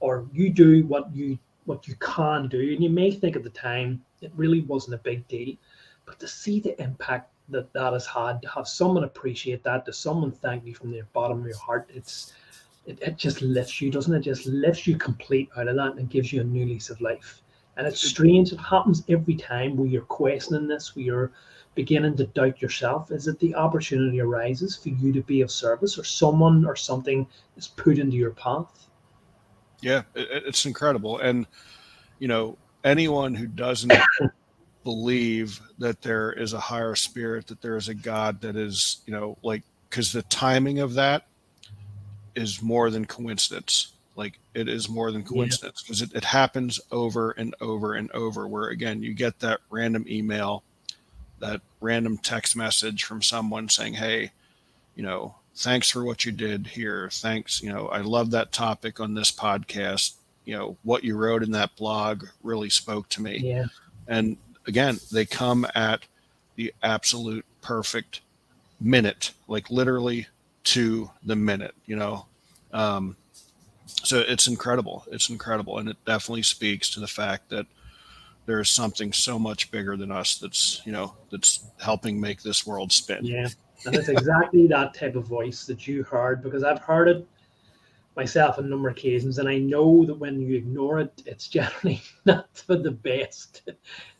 or you do what you what you can do, and you may think at the time it really wasn't a big deal, but to see the impact that that has had, to have someone appreciate that, to someone thank you from the bottom of your heart, it's it, it just lifts you, doesn't it? Just lifts you complete out of that and gives you a new lease of life. And it's strange. It happens every time where you're questioning this, where you're beginning to doubt yourself. Is it the opportunity arises for you to be of service or someone or something is put into your path? Yeah, it's incredible. And, you know, anyone who doesn't *coughs* believe that there is a higher spirit, that there is a God that is, you know, like, because the timing of that is more than coincidence like it is more than coincidence because yeah. it, it happens over and over and over where again you get that random email that random text message from someone saying hey you know thanks for what you did here. Thanks you know i love that topic on this podcast. You know what you wrote in that blog really spoke to me. Yeah. And again they come at the absolute perfect minute like literally to the minute you know? Um, so it's incredible. It's incredible, and it definitely speaks to the fact that there is something so much bigger than us that's you know that's helping make this world spin. Yeah, and it's exactly *laughs* that type of voice that you heard because I've heard it myself on a number of occasions, and I know that when you ignore it, it's *laughs* generally not for the best.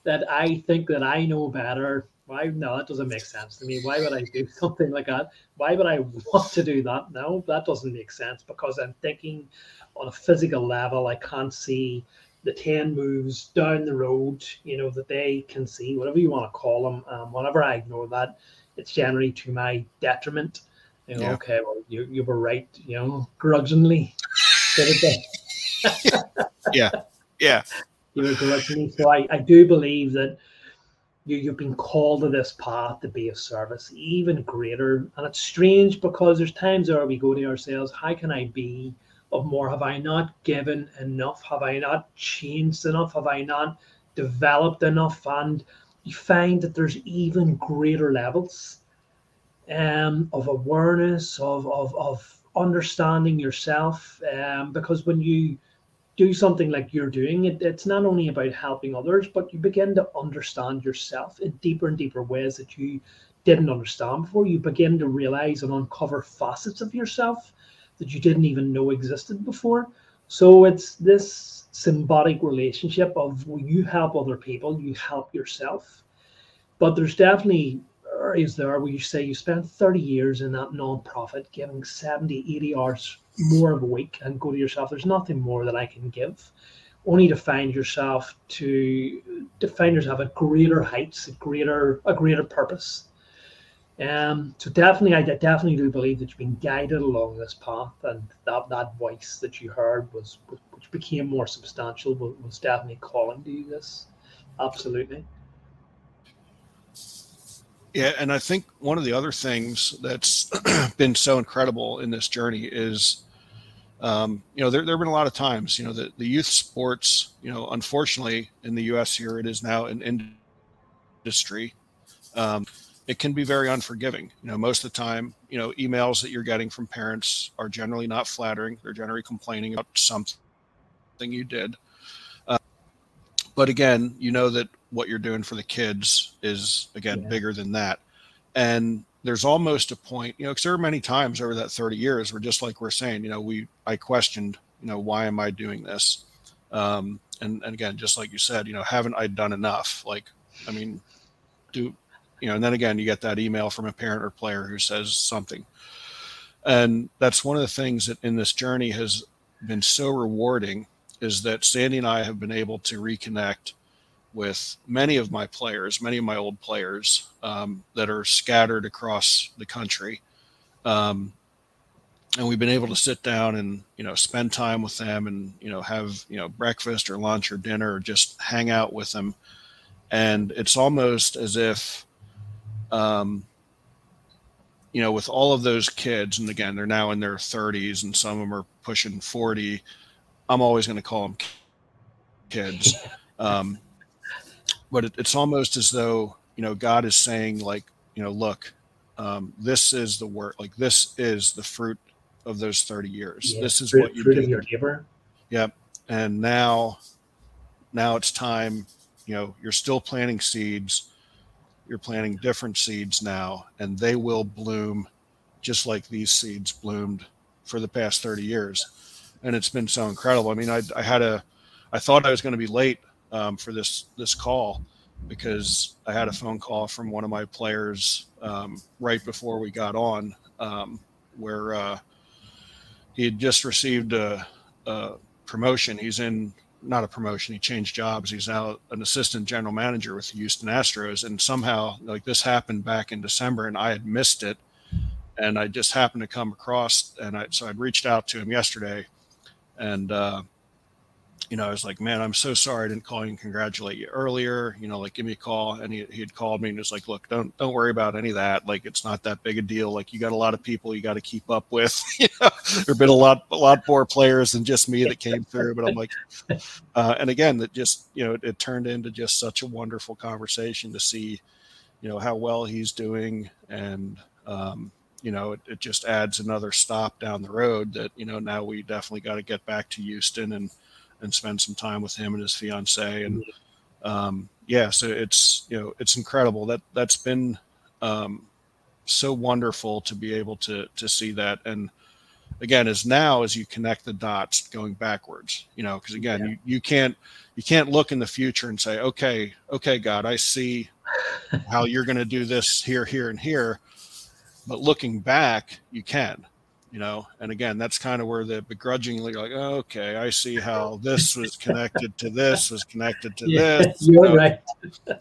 that I think that I know better. Why no that doesn't make sense to me. Why would i do *laughs* something like that? Why would i want to do that? No that doesn't make sense because i'm thinking on a physical level. I can't see the 10 moves down the road you know that they can see whatever you want to call them um, whenever i ignore that it's generally to my detriment you know, yeah. okay well you, you were right you know grudgingly *laughs* yeah yeah he was originally. So I, I do believe that you, you've been called to this path to be of service, even greater. And it's strange because there's times where we go to ourselves, how can I be of more? Have I not given enough? Have I not changed enough? Have I not developed enough? And you find that there's even greater levels um, of awareness, of, of, of understanding yourself. Um, because when you do something like you're doing, it, it's not only about helping others, but you begin to understand yourself in deeper and deeper ways that you didn't understand before. You begin to realize and uncover facets of yourself that you didn't even know existed before. So it's this symbiotic relationship of you help other people, you help yourself. But there's definitely areas there where you say you spent 30 years in that non-profit giving 70, 80 hours more of a week and go to yourself, there's nothing more that I can give. Only to find yourself to to find yourself at greater heights, a greater a greater purpose. Um, so definitely, I definitely do believe that you've been guided along this path, and that that voice that you heard was, which became more substantial, was definitely calling to you this. Absolutely. Yeah, and I think one of the other things that's *clears throat* been so incredible in this journey is um, you know, there, there have been a lot of times, you know, the, the youth sports, you know, unfortunately in the U.S. here, it is now an industry. Um, it can be very unforgiving. You know, most of the time, you know, emails that you're getting from parents are generally not flattering. They're generally complaining about something you did. Uh, but again, you know that what you're doing for the kids is again yeah. bigger than that. And there's almost a point, you know, because there are many times over that 30 years where just like we're saying, you know, we I questioned, you know, why am I doing this? Um, and, and again, just like you said, you know, haven't I done enough? Like, I mean, do you know, and then again, you get that email from a parent or player who says something. And that's one of the things that in this journey has been so rewarding is that Sandy and I have been able to reconnect with many of my players, many of my old players um, that are scattered across the country. Um, and we've been able to sit down and you know spend time with them and you know have you know breakfast or lunch or dinner or just hang out with them and it's almost as if um, you know with all of those kids and again they're now in their 30s and some of them are pushing 40 i'm always going to call them kids. *laughs* Um, but it, it's almost as though you know God is saying like you know look um, this is the work like this is the fruit of those 30 years. Yeah, this is fruit, what you fruit your labor yep. And now now it's time you know you're still planting seeds you're planting different seeds now and they will bloom just like these seeds bloomed for the past 30 years and it's been so incredible i mean i, I had a i thought i was going to be late um, for this this call because I had a phone call from one of my players um, right before we got on, um, where uh, he had just received a, a, promotion. He's in not a promotion; he changed jobs. He's now an assistant general manager with the Houston Astros, and somehow like this happened back in December, and I had missed it, and I just happened to come across, and I so I'd reached out to him yesterday, and uh, you know, I was like, man, I'm so sorry I didn't call you and congratulate you earlier. You know, like give me a call. And he, he had called me and was like, look, don't don't worry about any of that. Like it's not that big a deal. Like you got a lot of people you got to keep up with. *laughs* there've been a lot a lot more players than just me that came through. But I'm like, *laughs* uh, and again, that just you know, it, it turned into just such a wonderful conversation to see, you know, how well he's doing and um, you know, it, it just adds another stop down the road that, you know, now we definitely got to get back to Houston and and spend some time with him and his fiance. And um, yeah, so it's you know it's incredible that that's been um, so wonderful to be able to to see that. And again, as now as you connect the dots going backwards, you know, because again, yeah. you, you can't you can't look in the future and say, okay, okay, God, I see *laughs* how you're going to do this here, here, and here. But looking back, you can you know and again that's kind of where the begrudgingly like oh, okay i see how this was connected to this was connected to yeah, this *laughs* you're you know? right.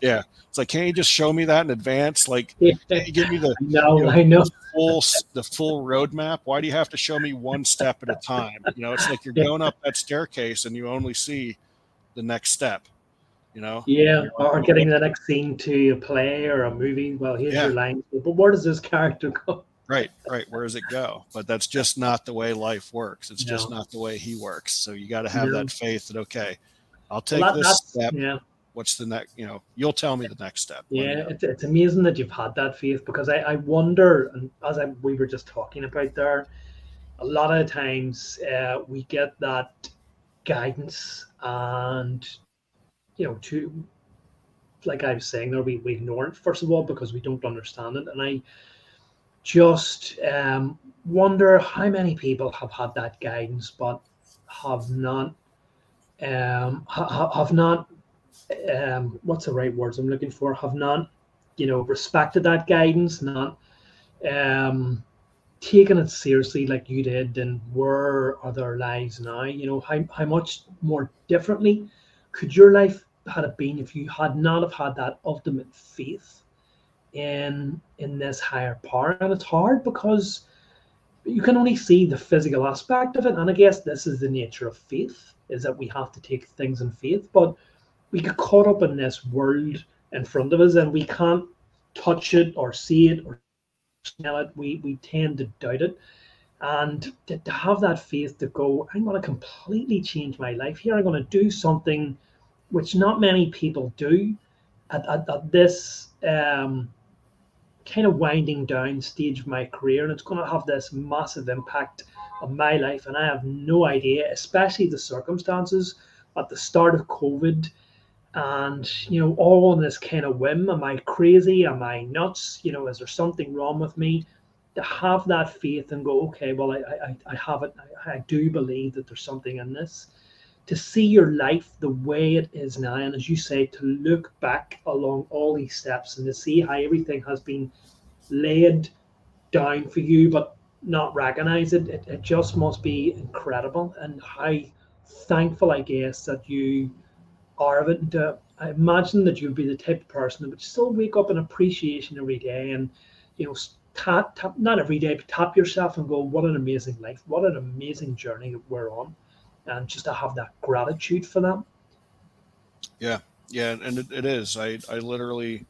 Yeah it's like can't you just show me that in advance? Like *laughs* yeah. you give me the no you know, i know. the full the full roadmap? Why do you have to show me one step at a time? You know it's like you're *laughs* going up that staircase and you only see the next step you know? Yeah or getting the next scene to a play or a movie. Well here's yeah. your line. But where does this character go right right where does it go? But that's just not the way life works. It's no. just not the way he works. So you got to have no. that faith that okay i'll take well, that, this step. yeah. What's the next you know you'll tell me the next step yeah it's, it's amazing that you've had that faith because i, I wonder and as I, we were just talking about there a lot of times uh, we get that guidance and you know to like i was saying there we, we ignore it first of all because we don't understand it. And i just um, wonder how many people have had that guidance but have not um, ha- have not um, what's the right words I'm looking for? Have not you know respected that guidance not um, taken it seriously like you did and where are their lives now. You know how, how much more differently could your life had it been if you had not have had that ultimate faith in in this higher power and it's hard because you can only see the physical aspect of it and i guess this is the nature of faith is that we have to take things in faith but we get caught up in this world in front of us and we can't touch it or see it or smell it. We we tend to doubt it. And to, to have that faith to go, I'm going to completely change my life here. I'm going to do something which not many people do at, at, at this um, kind of winding down stage of my career. And it's going to have this massive impact on my life. And I have no idea, especially the circumstances at the start of COVID and you know all on this kind of whim am i crazy am i nuts you know is there something wrong with me to have that faith and go okay well i i, I have it I, I do believe that there's something in this to see your life the way it is now and as you say to look back along all these steps and to see how everything has been laid down for you but not recognize it it, it just must be incredible and how thankful i guess that you are of it. And to, I imagine that you'd be the type of person that would still wake up in appreciation every day and, you know, tap, tap, not every day, but tap yourself and go, what an amazing life, what an amazing journey we're on. And just to have that gratitude for them. Yeah. Yeah. And it, it is. I, I literally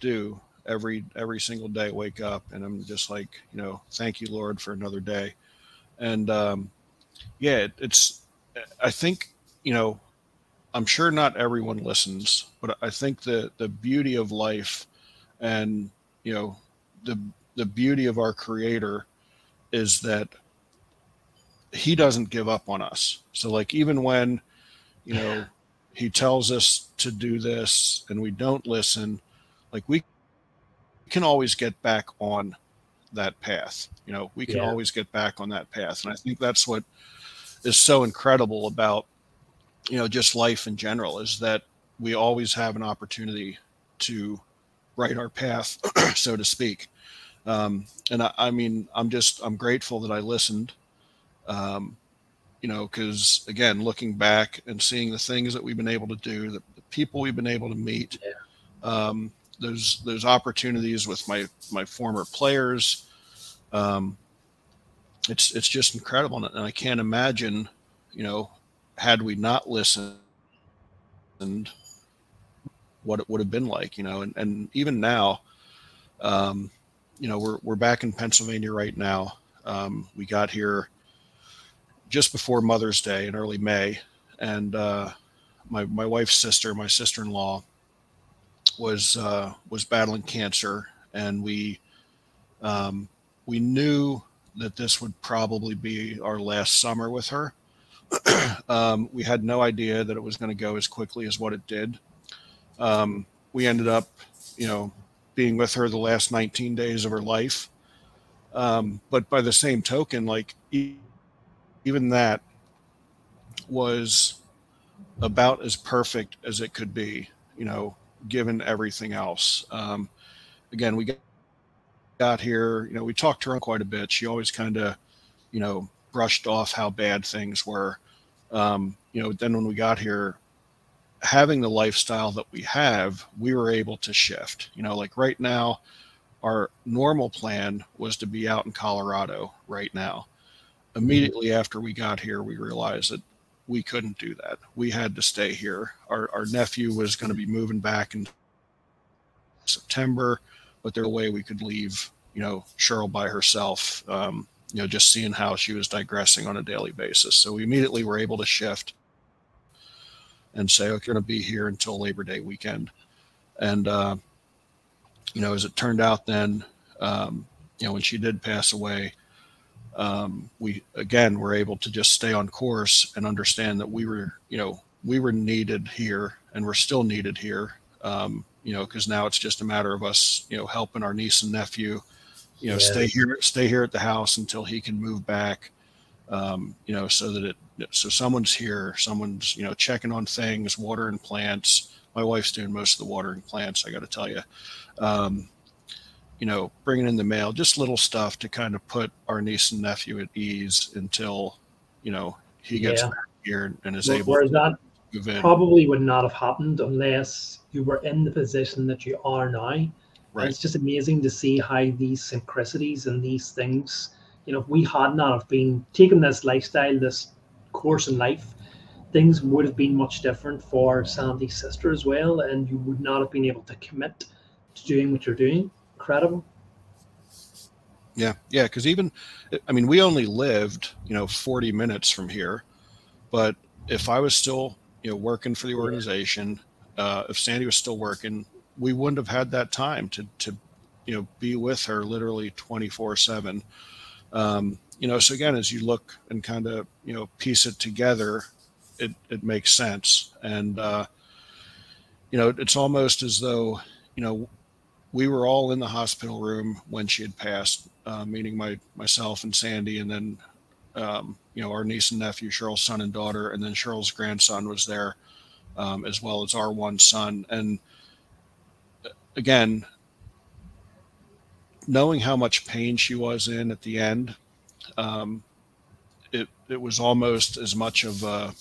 do every every single day wake up and i'm just like you know thank you lord for another day and um yeah it, it's i think you know I'm sure not everyone listens, but I think the the beauty of life and you know the the beauty of our creator is that he doesn't give up on us. So like even when you know *sighs* he tells us to do this and we don't listen, like we can always get back on that path. You know, we can yeah. always get back on that path. And I think that's what is so incredible about you know just life in general is that we always have an opportunity to write our path *clears throat* so to speak um, and I, I, mean i'm just i'm grateful that i listened um, you know because again looking back and seeing the things that we've been able to do the, the people we've been able to meet yeah. um, those those opportunities with my my former players um, it's it's just incredible and i can't imagine you know had we not listened what it would have been like you know and, and even now um, you know we're, we're back in pennsylvania right now um, we got here just before mother's day in early may and uh, my, my wife's sister my sister-in-law was uh, was battling cancer and we um, we knew that this would probably be our last summer with her *clears throat* um, we had no idea that it was going to go as quickly as what it did. Um, we ended up, you know, being with her the last 19 days of her life. Um, but by the same token, like even that was about as perfect as it could be, you know, given everything else. Um, again, we got, here, you know, we talked to her quite a bit. She always kind of, you know, brushed off how bad things were. Um, you know, then when we got here, having the lifestyle that we have, we were able to shift. You know, like right now, our normal plan was to be out in Colorado right now. Immediately after we got here, we realized that we couldn't do that. We had to stay here. Our, our nephew was going to be moving back in September, but there was a way we could leave, you know, Cheryl by herself, um, you know, just seeing how she was digressing on a daily basis. So we immediately were able to shift and say, okay, we're going to be here until Labor Day weekend. And, uh, you know, as it turned out then, um, you know, when she did pass away, um, we again were able to just stay on course and understand that we were, you know, we were needed here and we're still needed here. Um, you know, because now it's just a matter of us, you know, helping our niece and nephew, you know, yeah. stay here, stay here at the house until he can move back. Um, you know, so that it, so someone's here, someone's, you know, checking on things, watering plants. My wife's doing most of the watering plants. I got to tell you, um, you know, bringing in the mail, just little stuff to kind of put our niece and nephew at ease until, you know, he gets yeah. here and is well, able. Whereas that probably would not have happened unless you were in the position that you are now. Right. And it's just amazing to see how these synchronicities and these things, you know, if we had not have been taking this lifestyle, this course in life, things would have been much different for Sandy's sister as well, and you would not have been able to commit to doing what you're doing Yeah, yeah, because even, I mean, we only lived, you know, 40 minutes from here, but if I was still, you know, working for the organization, uh, if Sandy was still working, we wouldn't have had that time to, to, you know, be with her literally 24 seven. Um, you know, so again, as you look and kind of, you know, piece it together, it, it makes sense. And, uh, you know, it's almost as though, you know, we were all in the hospital room when she had passed, uh, meaning my myself and Sandy, and then um, you know our niece and nephew, Cheryl's son and daughter, and then Cheryl's grandson was there, um, as well as our one son. And uh, again, knowing how much pain she was in at the end, um, it it was almost as much of a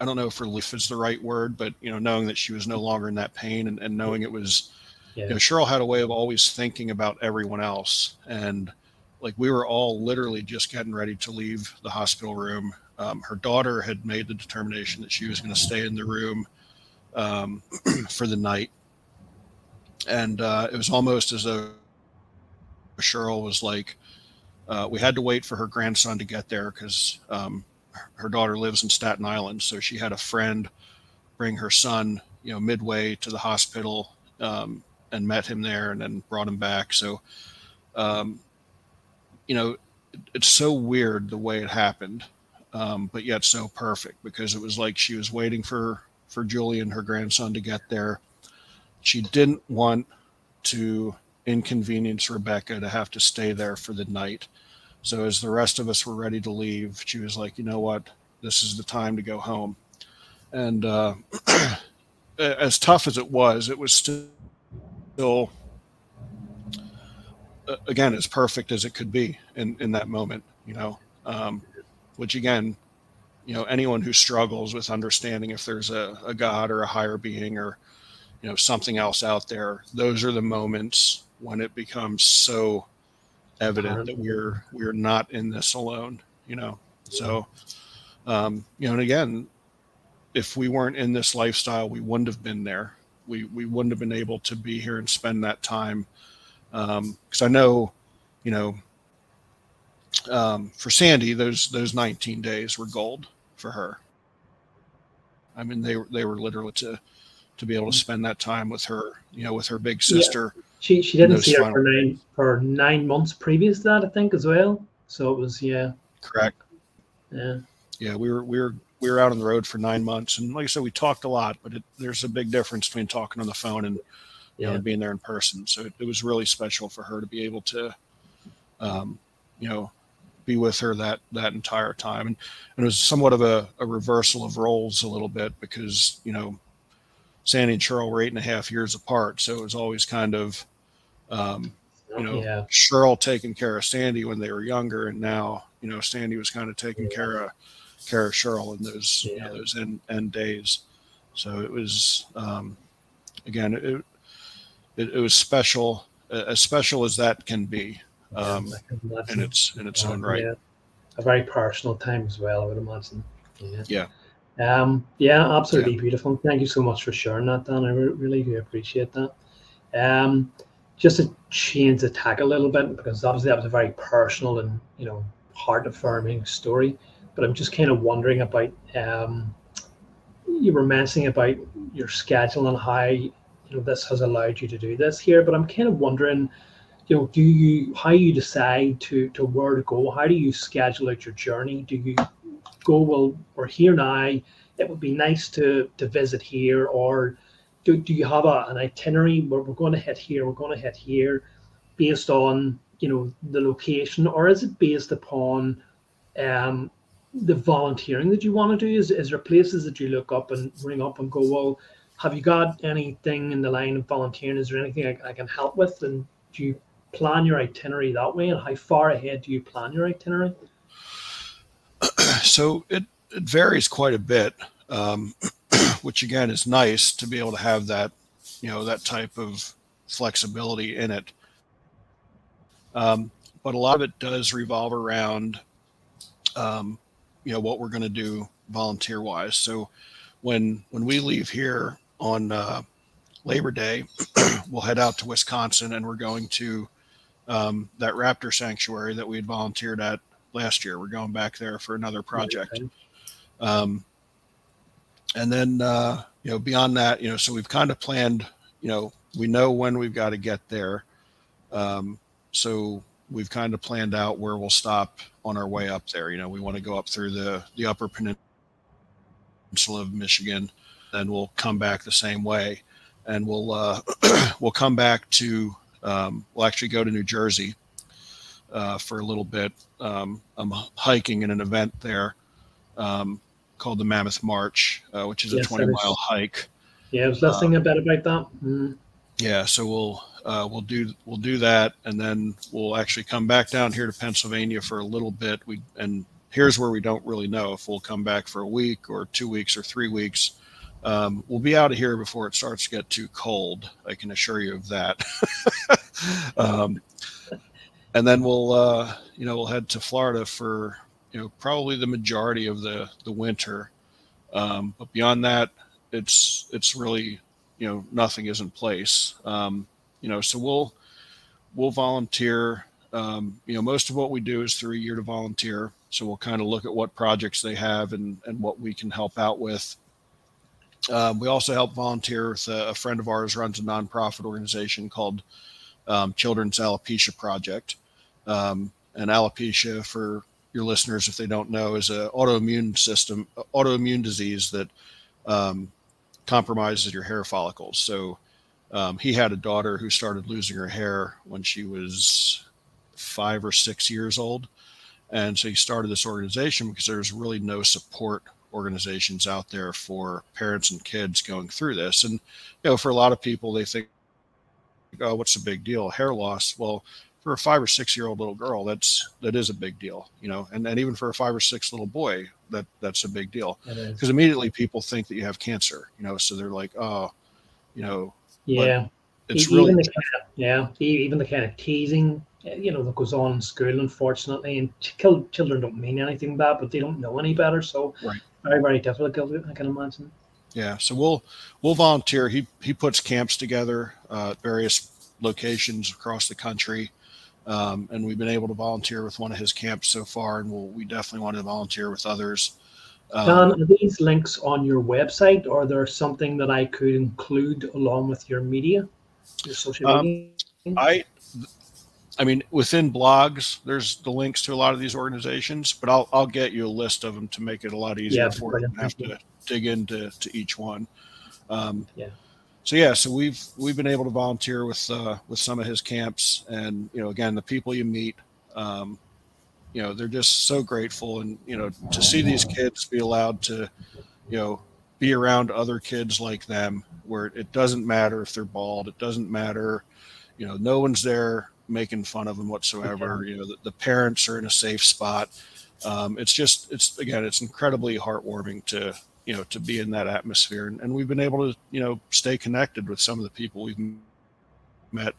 I don't know if relief is the right word, but you know, knowing that she was no longer in that pain and, and knowing it was, yeah. you know, Cheryl had a way of always thinking about everyone else. And like we were all literally just getting ready to leave the hospital room. Um, her daughter had made the determination that she was going to stay in the room um, *clears throat* for the night. And uh, it was almost as though Cheryl was like, uh, we had to wait for her grandson to get there because um, her daughter lives in Staten Island, so she had a friend bring her son, you know, midway to the hospital um, and met him there, and then brought him back. So, um, you know, it, it's so weird the way it happened, um, but yet so perfect because it was like she was waiting for for Julian, her grandson, to get there. She didn't want to inconvenience Rebecca to have to stay there for the night. So as the rest of us were ready to leave, she was like, "You know what? This is the time to go home." And uh, *clears throat* as tough as it was, it was still, again, as perfect as it could be in in that moment. You know, um, which again, you know, anyone who struggles with understanding if there's a, a God or a higher being or you know something else out there, those are the moments when it becomes so evident that we're we're not in this alone you know? So um you know and again if we weren't in this lifestyle we wouldn't have been there. We we wouldn't have been able to be here and spend that time. Um because i know you know um for sandy those those 19 days were gold for her. I mean they were they were literally to to be able to mm-hmm. spend that time with her you know with her big sister. yeah she she didn't see her for nine for nine months previous to that, I think, as well. So it was yeah. Correct. Yeah. Yeah, we were we were we were out on the road for nine months, and like I said, we talked a lot, but it, there's a big difference between talking on the phone and you yeah. know being there in person. So it, it, was really special for her to be able to, um, you know, be with her that that entire time, and, and it was somewhat of a, a reversal of roles a little bit because you know Sandy and Cheryl were eight and a half years apart, so it was always kind of, um, you know, yeah. Cheryl taking care of Sandy when they were younger, and now you know Sandy was kind of taking yeah. care of care of Cheryl in those yeah. you know, those end, end days. So it was um, again it, it, it was special, as special as that can be, um, in its in its own right. a very personal time as well. I would imagine. Yeah. Yeah. Um, yeah, absolutely yeah. beautiful. Thank you so much for sharing that, Dan. I re- really do appreciate that. Um, just to change the tack a little bit, because obviously that was a very personal and you know heart affirming story. But I'm just kind of wondering about um, you were mentioning about your schedule and how you know this has allowed you to do this here. But I'm kind of wondering, you know, do you how you decide to to where to go? How do you schedule out your journey? Do you go, well, we're here now. It would be nice to to visit here, or do, do you have a, an itinerary where we're going to hit here, we're going to hit here, based on you know the location, or is it based upon um, the volunteering that you want to do? Is is there places that you look up and ring up and go, well, have you got anything in the line of volunteering? Is there anything I, I can help with? And do you plan your itinerary that way? And how far ahead do you plan your itinerary? So it, it varies quite a bit, um, *clears throat* which again is nice to be able to have that, you know, that type of flexibility in it. Um, but a lot of it does revolve around, um, you know, what we're going to do volunteer wise. So when when we leave here on uh, Labor Day, *clears throat* we'll head out to Wisconsin and we're going to um, that raptor sanctuary that we had volunteered at last year. We're going back there for another project. Um, and then, uh, you know, beyond that, you know, so we've kind of planned, you know, we know when we've got to get there. Um, so we've kind of planned out where we'll stop on our way up there. You know, we want to go up through the, the upper peninsula of Michigan, then we'll come back the same way. And we'll, uh, *clears throat* we'll come back to, um, we'll actually go to New Jersey uh, for a little bit. Um, I'm hiking in an event there um, called the Mammoth March, uh, which is yes, a 20 mile hike. Yeah, I was listening uh, a about that. Mm. Yeah, so we'll uh, we'll do we'll do that, and then we'll actually come back down here to Pennsylvania for a little bit. We and here's where we don't really know if we'll come back for a week or two weeks or three weeks. Um, we'll be out of here before it starts to get too cold. I can assure you of that. *laughs* um, and then we'll uh, you know we'll head to Florida for you know probably the majority of the the winter. Um, but beyond that, it's it's really you know nothing is in place. Um, you know, so we'll we'll volunteer. Um, you know, most of what we do is through a year to volunteer. So we'll kind of look at what projects they have and and what we can help out with. Um, we also help volunteer with a, a, friend of ours runs a nonprofit organization called um, Children's Alopecia Project. Um, and alopecia, for your listeners, if they don't know, is an autoimmune system, autoimmune disease that um, compromises your hair follicles. So um, he had a daughter who started losing her hair when she was five or six years old. And so he started this organization because there's really no support organizations out there for parents and kids going through this. And, you know, for a lot of people, they think, oh, what's the big deal? Hair loss. Well, for a five or six year old little girl, that's that is a big deal, you know, and, and even for a five or six little boy, that that's a big deal because immediately people think that you have cancer, you know, so they're like, oh, you know, yeah, it's even really the kind of, yeah, even the kind of teasing, eh, you know, that goes on in school, unfortunately, and children don't mean anything bad, but they don't know any better, so right. very very difficult, I can imagine. Yeah, so we'll we'll volunteer. He he puts camps together, uh, various locations across the country. Um, and we've been able to volunteer with one of his camps so far, and we'll, we definitely want to volunteer with others. Um, Don, are these links on your website, or are there something that I could include along with your media, your social um, media? I, I mean, within blogs, there's the links to a lot of these organizations, but I'll I'll get you a list of them to make it a lot easier yeah, for you. Have to dig into to each one. Um, yeah so yeah, so we've we've been able to volunteer with uh, with some of his camps, and you know, again, the people you meet, um, you know, they're just so grateful, and you know, to see these kids be allowed to, you know, be around other kids like them, where it doesn't matter if they're bald, it doesn't matter, you know, no one's there making fun of them whatsoever. You know, the, the, parents are in a safe spot. Um, it's just, it's again, it's incredibly heartwarming to you know to be in that atmosphere and, and we've been able to you know stay connected with some of the people we've met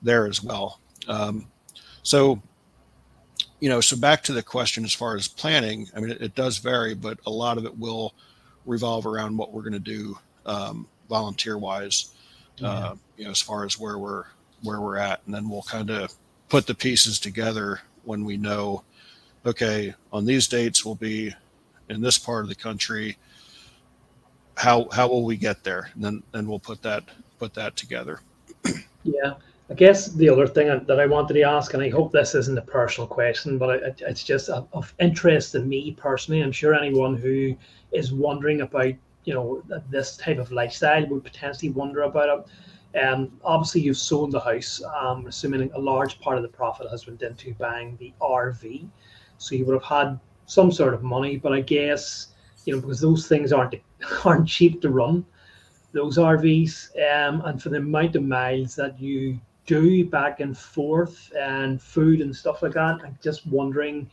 there as well um, so you know, so back to the question as far as planning, I mean, it, it does vary, but a lot of it will revolve around what we're going to do um, volunteer wise, yeah. uh, you know, as far as where we're where we're at, and then we'll kind of put the pieces together when we know, okay, on these dates we'll be in this part of the country. How how will we get there? And then then we'll put that put that together. *clears throat* Yeah, I guess the other thing that I wanted to ask, and I hope this isn't a personal question, but it's just of interest to me personally. I'm sure anyone who is wondering about, you know, this type of lifestyle would potentially wonder about it. Um, obviously, you've sold the house. Um, assuming a large part of the profit has went into buying the RV, so you would have had some sort of money. But I guess you know because those things aren't *laughs* aren't cheap to run, those RVs, um, and for the amount of miles that you do back and forth and food and stuff like that. I'm just wondering,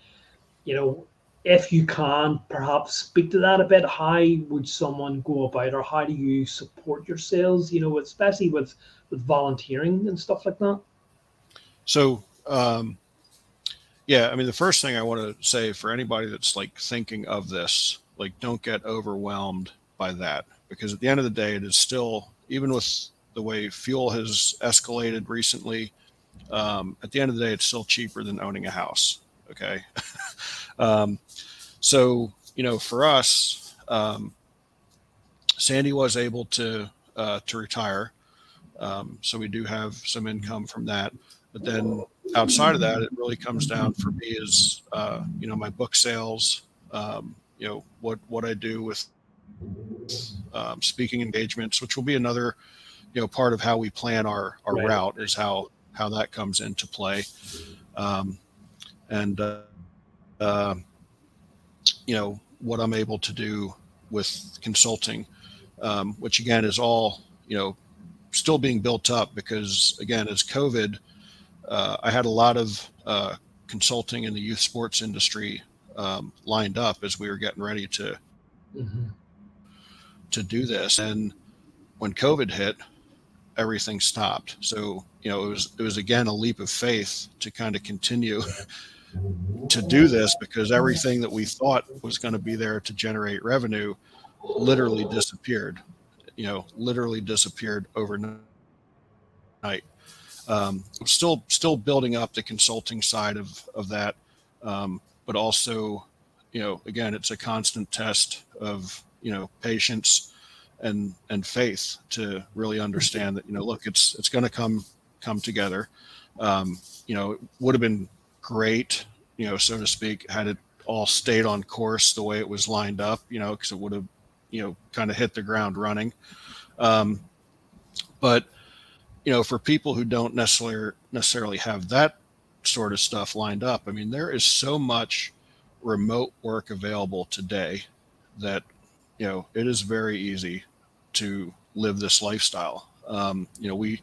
you know, if you can perhaps speak to that a bit, how would someone go about or how do you support yourselves? you know, especially with with volunteering and stuff like that? So um yeah, I mean the first thing I want to say for anybody that's like thinking of this, like don't get overwhelmed by that because at the end of the day it is still even with the way fuel has escalated recently. Um, at the end of the day, it's still cheaper than owning a house. Okay. *laughs* um, so, you know, for us, um, Sandy was able to, uh, to retire. Um, so we do have some income from that. But then outside of that, it really comes down for me is, uh, you know, my book sales, um, you know, what, what I do with um, speaking engagements, which will be another, you know part of how we plan our our right. route is how how that comes into play um, and uh, uh, you know what i'm able to do with consulting um, which again is all you know still being built up because again as covid uh, i had a lot of uh, consulting in the youth sports industry um, lined up as we were getting ready to mm-hmm. to do this and when covid hit everything stopped. So, you know, it was it was again a leap of faith to kind of continue *laughs* to do this because everything that we thought was going to be there to generate revenue literally disappeared. You know, literally disappeared overnight. Um, still still building up the consulting side of of that, um, but also, you know, again, it's a constant test of you know patience and and faith to really understand that you know look it's it's going to come come together. Um, you know it would have been great you know so to speak had it all stayed on course the way it was lined up you know because it would have you know kind of hit the ground running. Um, but you know for people who don't necessarily necessarily have that sort of stuff lined up i mean there is so much remote work available today that you know, it is very easy to live this lifestyle. Um, you know, we,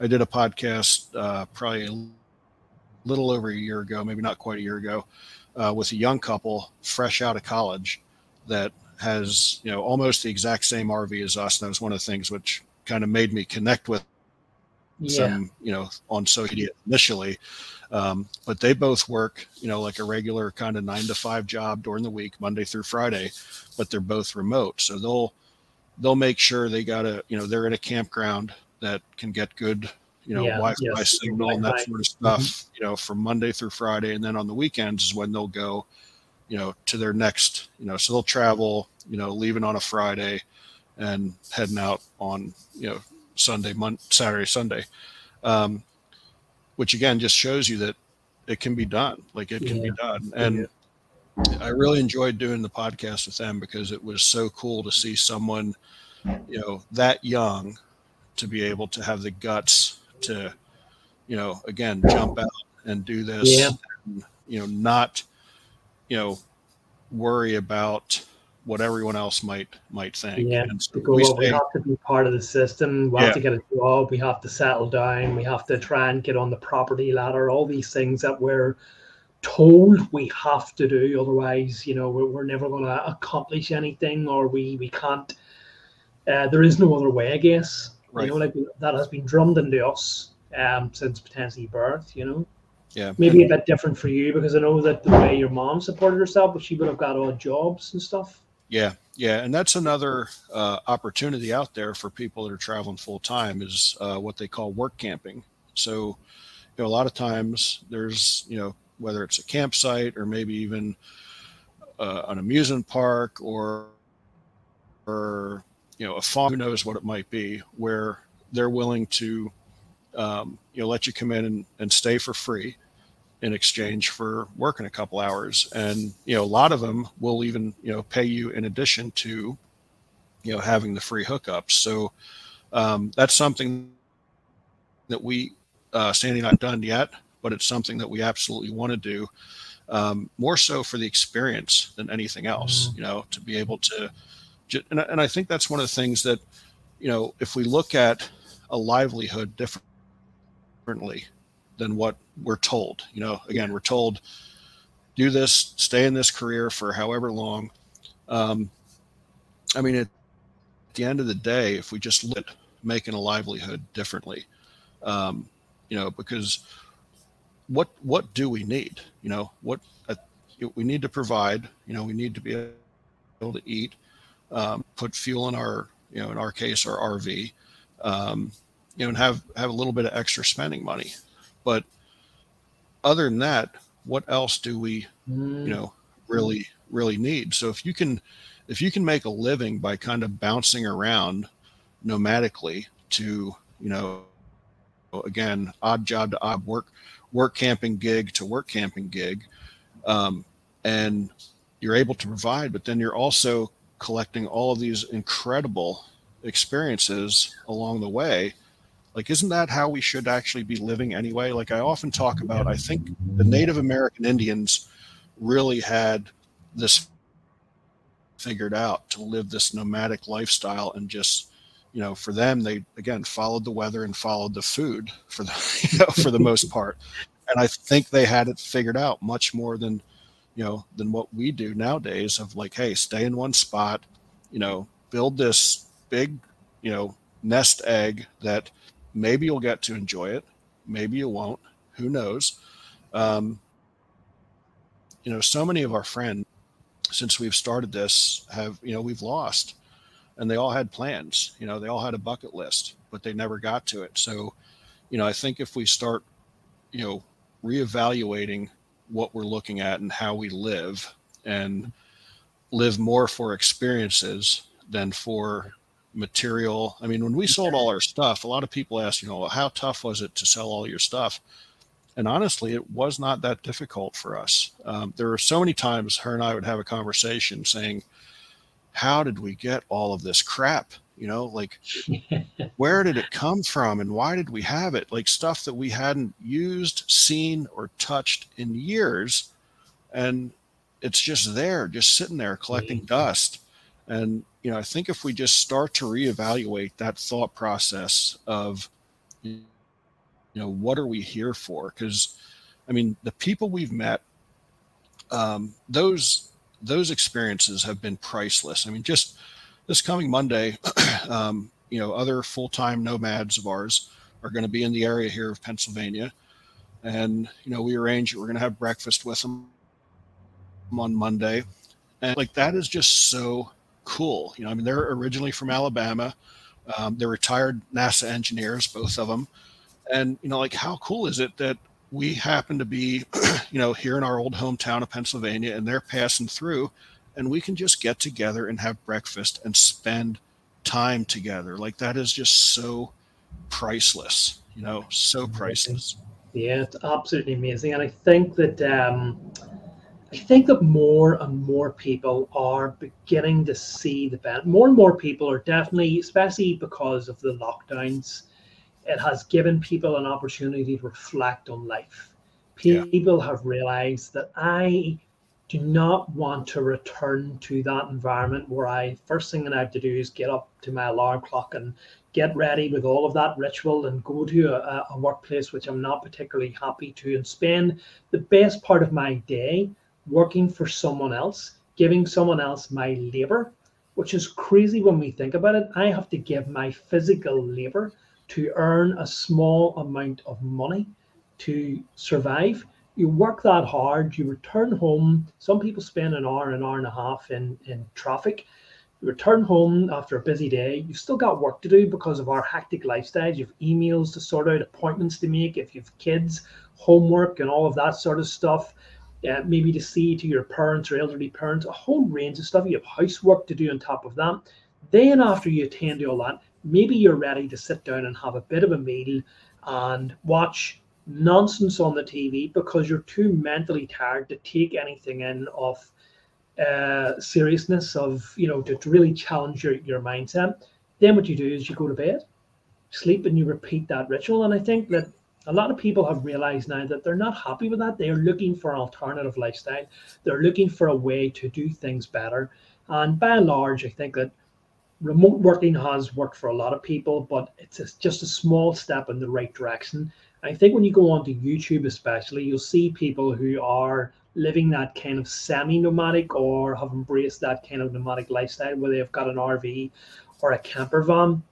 I did a podcast uh, probably a little over a year ago, maybe not quite a year ago, uh, with a young couple fresh out of college that has, you know, almost the exact same RV as us. And that was one of the things which kind of made me connect with yeah. some, you know, on social media initially. Um, but they both work, you know, like a regular kind of nine to five job during the week, Monday through Friday, but they're both remote. So they'll they'll make sure they got a, you know, they're in a campground that can get good, you know, yeah, Wi-Fi yes, signal and that sort of stuff, mm-hmm. you know, from Monday through Friday, and then on the weekends is when they'll go, you know, to their next, you know, so they'll travel, you know, leaving on a Friday and heading out on, you know, Sunday, Monday, Saturday, Sunday. Um, which again just shows you that it can be done. Like it can be done. And yeah. I really enjoyed doing the podcast with them because it was so cool to see someone, you know, that young to be able to have the guts to, you know, again, jump out and do this, yeah. and, you know, not, you know, worry about what everyone else might might think. Yeah, so we, stay, we, have to be part of the system. We have to get a job. We have to settle down. We have to try and get on the property ladder. All these things that we're told we have to do. Otherwise, you know, we're, we're never going to accomplish anything, or we we can't. Uh, there is no other way, I guess. Right. You know, like that has been drummed into us um, since potentially birth. You know. yeah. Maybe a bit different for you because I know that the way your mom supported herself, but she would have got all jobs and stuff. Yeah, yeah, and that's another uh, opportunity out there for people that are traveling full time is uh, what they call work camping. So, you know, a lot of times there's, you know, whether it's a campsite or maybe even uh, an amusement park or, or you know, a farm, who knows what it might be, where they're willing to, um, you know, let you come in and, and stay for free in exchange for working a couple hours. And, you know, a lot of them will even, you know, pay you in addition to, you know, having the free hookups. So um, that's something that we, uh, Sandy, not done yet, but it's something that we absolutely want to do. Um, more so for the experience than anything else, mm-hmm. you know, to be able to, and, and I think that's one of the things that, you know, if we look at a livelihood differently than what we're told. You know, again, we're told do this, stay in this career for however long. Um, I mean, at the end of the day, if we just lit making a livelihood differently, um, you know, because what what do we need? You know, what uh, we need to provide. You know, we need to be able to eat, um, put fuel in our, you know, in our case, our RV, um, you know, and have have a little bit of extra spending money. But other than that, what else do we, mm. you know, really really need? So if you can if you can make a living by kind of bouncing around nomadically to, you know, again, odd job to odd work work camping gig to work camping gig, um, and you're able to provide, but then you're also collecting all of these incredible experiences along the way like, isn't that how we should actually be living anyway? Like, I often talk about, I think the Native American Indians really had this figured out to live this nomadic lifestyle and just you know for them they again followed the weather and followed the food for the *laughs* you know for the most part and i think they had it figured out much more than you know than what we do nowadays of like hey stay in one spot you know build this big you know nest egg that maybe you'll get to enjoy it. Maybe you won't. Who knows? Um, you know so many of our friends since we've started this have you know we've lost and they all had plans. You know they all had a bucket list but they never got to it. So you know i think if we start you know reevaluating what we're looking at and how we live and live more for experiences than for material. I mean, when we sold all our stuff, a lot of people ask, you know, how tough was it to sell all your stuff? And honestly, it was not that difficult for us. Um, there were so many times her and I would have a conversation saying, how did we get all of this crap? You know, like *laughs* where did it come from and why did we have it? Like stuff that we hadn't used, seen, or touched in years. And it's just there, just sitting there collecting dust. And you know, I think if we just start to reevaluate that thought process of, you know, what are we here for? Because, I mean, the people we've met, um, those those experiences have been priceless. I mean, just this coming Monday, *clears throat* um, you know, other full time nomads of ours are going to be in the area here of Pennsylvania, and you know, we arrange we're going to have breakfast with them on Monday, and like that is just so cool. You know, I mean, they're originally from Alabama. Um, they're retired NASA engineers, both of them. And, you know, like, how cool is it that we happen to be, *clears throat* you know, here in our old hometown of Pennsylvania and they're passing through and we can just get together and have breakfast and spend time together. Like, that is just so priceless, you know, so priceless. Yeah, it's absolutely amazing. And I think that, um, I think that more and more people are beginning to see the benefit. More and more people are definitely, especially because of the lockdowns, it has given people an opportunity to reflect on life. People yeah. have realized that I do not want to return to that environment where I first thing that I have to do is get up to my alarm clock and get ready with all of that ritual and go to a, a workplace which I'm not particularly happy to and spend the best part of my day working for someone else, giving someone else my labor, which is crazy when we think about it. I have to give my physical labor to earn a small amount of money to survive. You work that hard, you return home. Some people spend an hour, an hour and a half in, in traffic. You return home after a busy day. You've still got work to do because of our hectic lifestyles. You have emails to sort out, appointments to make, if you have kids, homework, and all of that sort of stuff. Uh, maybe to see to your parents or elderly parents, a whole range of stuff. You have housework to do on top of that. Then, after you attend to all that, maybe you're ready to sit down and have a bit of a meal and watch nonsense on the TV because you're too mentally tired to take anything in of uh, seriousness of you know to, to really challenge your, your mindset. Then what you do is you go to bed, sleep, and you repeat that ritual. And I think that a lot of people have realized now that they're not happy with that. They are looking for an alternative lifestyle. They're looking for a way to do things better. And by and large, I think that remote working has worked for a lot of people, but it's just a small step in the right direction. I think when you go onto YouTube, especially, you'll see people who are living that kind of semi-nomadic or have embraced that kind of nomadic lifestyle where they've got an RV or a camper van.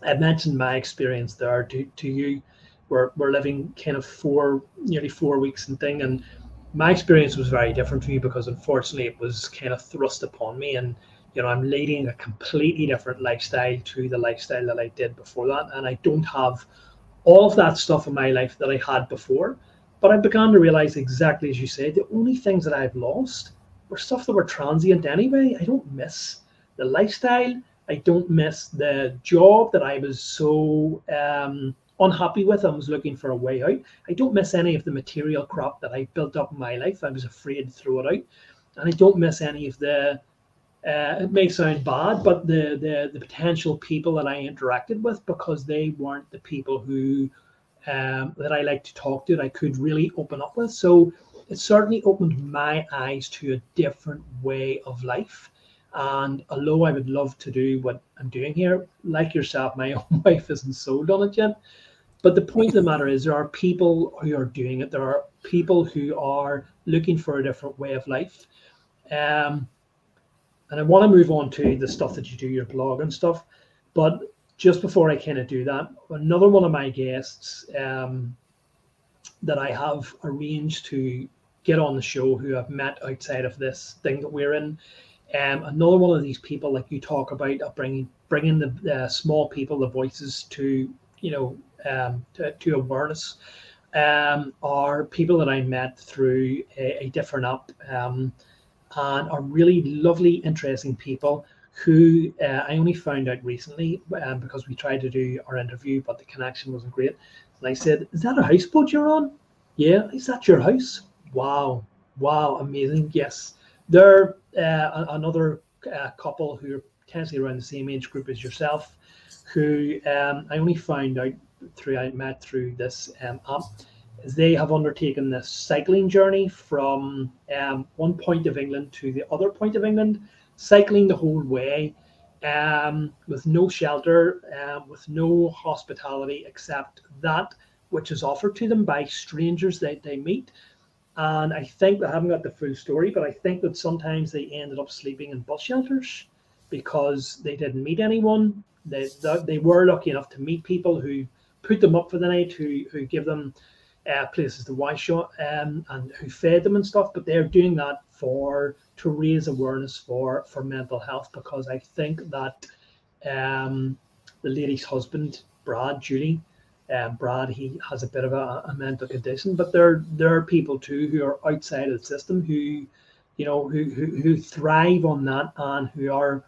I mentioned my experience there to, to you. We're, we're living kind of four, nearly four weeks and thing. And my experience was very different for you because unfortunately it was kind of thrust upon me. And you know i'm leading a completely different lifestyle to the lifestyle that i did before that and i don't have all of that stuff in my life that i had before but i began to realize exactly as you said the only things that i've lost were stuff that were transient anyway i don't miss the lifestyle i don't miss the job that i was so um, unhappy with i was looking for a way out i don't miss any of the material crop that i built up in my life i was afraid to throw it out and i don't miss any of the uh, it may sound bad, but the, the the potential people that I interacted with because they weren't the people who um, that I like to talk to that I could really open up with. So it certainly opened my eyes to a different way of life. And although I would love to do what I'm doing here, like yourself, my *laughs* own wife isn't sold on it yet. But the point of the matter is, there are people who are doing it. There are people who are looking for a different way of life. Um, and I want to move on to the stuff that you do, your blog and stuff. But just before I kind of do that, another one of my guests um, that I have arranged to get on the show who I've met outside of this thing that we're in. Um, another one of these people, like you talk about, uh, bringing bringing the uh, small people, the voices to you know um, to, to awareness, um, are people that I met through a, a different app. Um, and are really lovely, interesting people who uh, I only found out recently um, because we tried to do our interview, but the connection wasn't great. And I said, Is that a houseboat you're on? Yeah. Is that your house? Wow. Wow. Amazing. Yes. They're uh, another uh, couple who are potentially around the same age group as yourself, who um, I only found out through, I met through this um, app they have undertaken this cycling journey from um, one point of England to the other point of England, cycling the whole way um, with no shelter, um, with no hospitality except that which is offered to them by strangers that they meet. And I think I haven't got the full story, but I think that sometimes they ended up sleeping in bus shelters because they didn't meet anyone. They, they were lucky enough to meet people who put them up for the night, who, who give them uh, places to wash shot um, and who fed them and stuff. But they're doing that for to raise awareness for for mental health because I think that um, the lady's husband, Brad, Julie, um, Brad, he has a bit of a, a, mental condition, but there there are people too who are outside of the system who, you know, who who, who thrive on that and who are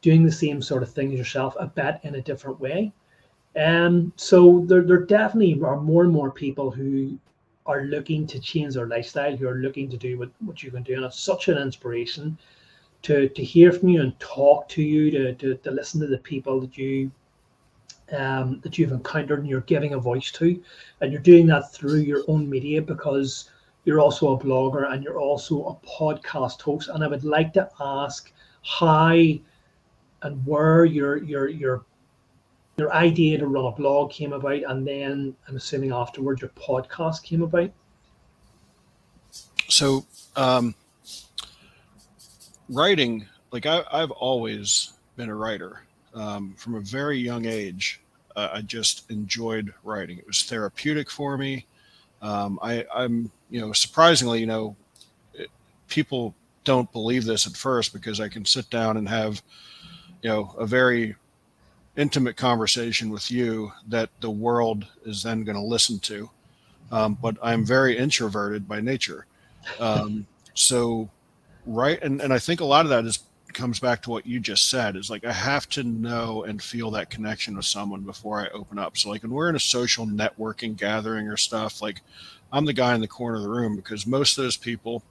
doing the same sort of thing as yourself, a bit in a different way. Um, so there, there definitely are more and more people who are looking to change their lifestyle, who are looking to do what, what you can do. And it's such an inspiration to, to hear from you and talk to you, to, to, to listen to the people that you um, that you've encountered and you're giving a voice to. And you're doing that through your own media because you're also a blogger and you're also a podcast host. And I would like to ask how and where your your your your idea to run a blog came about, and then I'm assuming afterwards your podcast came about. So, um, writing, like I, have always been a writer um, from a very young age. Uh, I just enjoyed writing. It was therapeutic for me. Um, I, I'm, you know, surprisingly, you know, it, people don't believe this at first because I can sit down and have, you know, a very intimate conversation with you that the world is then going to listen to. Um, but I'm very introverted by nature. Um, *laughs* so, right. And, and I think a lot of that is comes back to what you just said is like I have to know and feel that connection with someone before I open up. So like when we're in a social networking gathering or stuff, like I'm the guy in the corner of the room because most of those people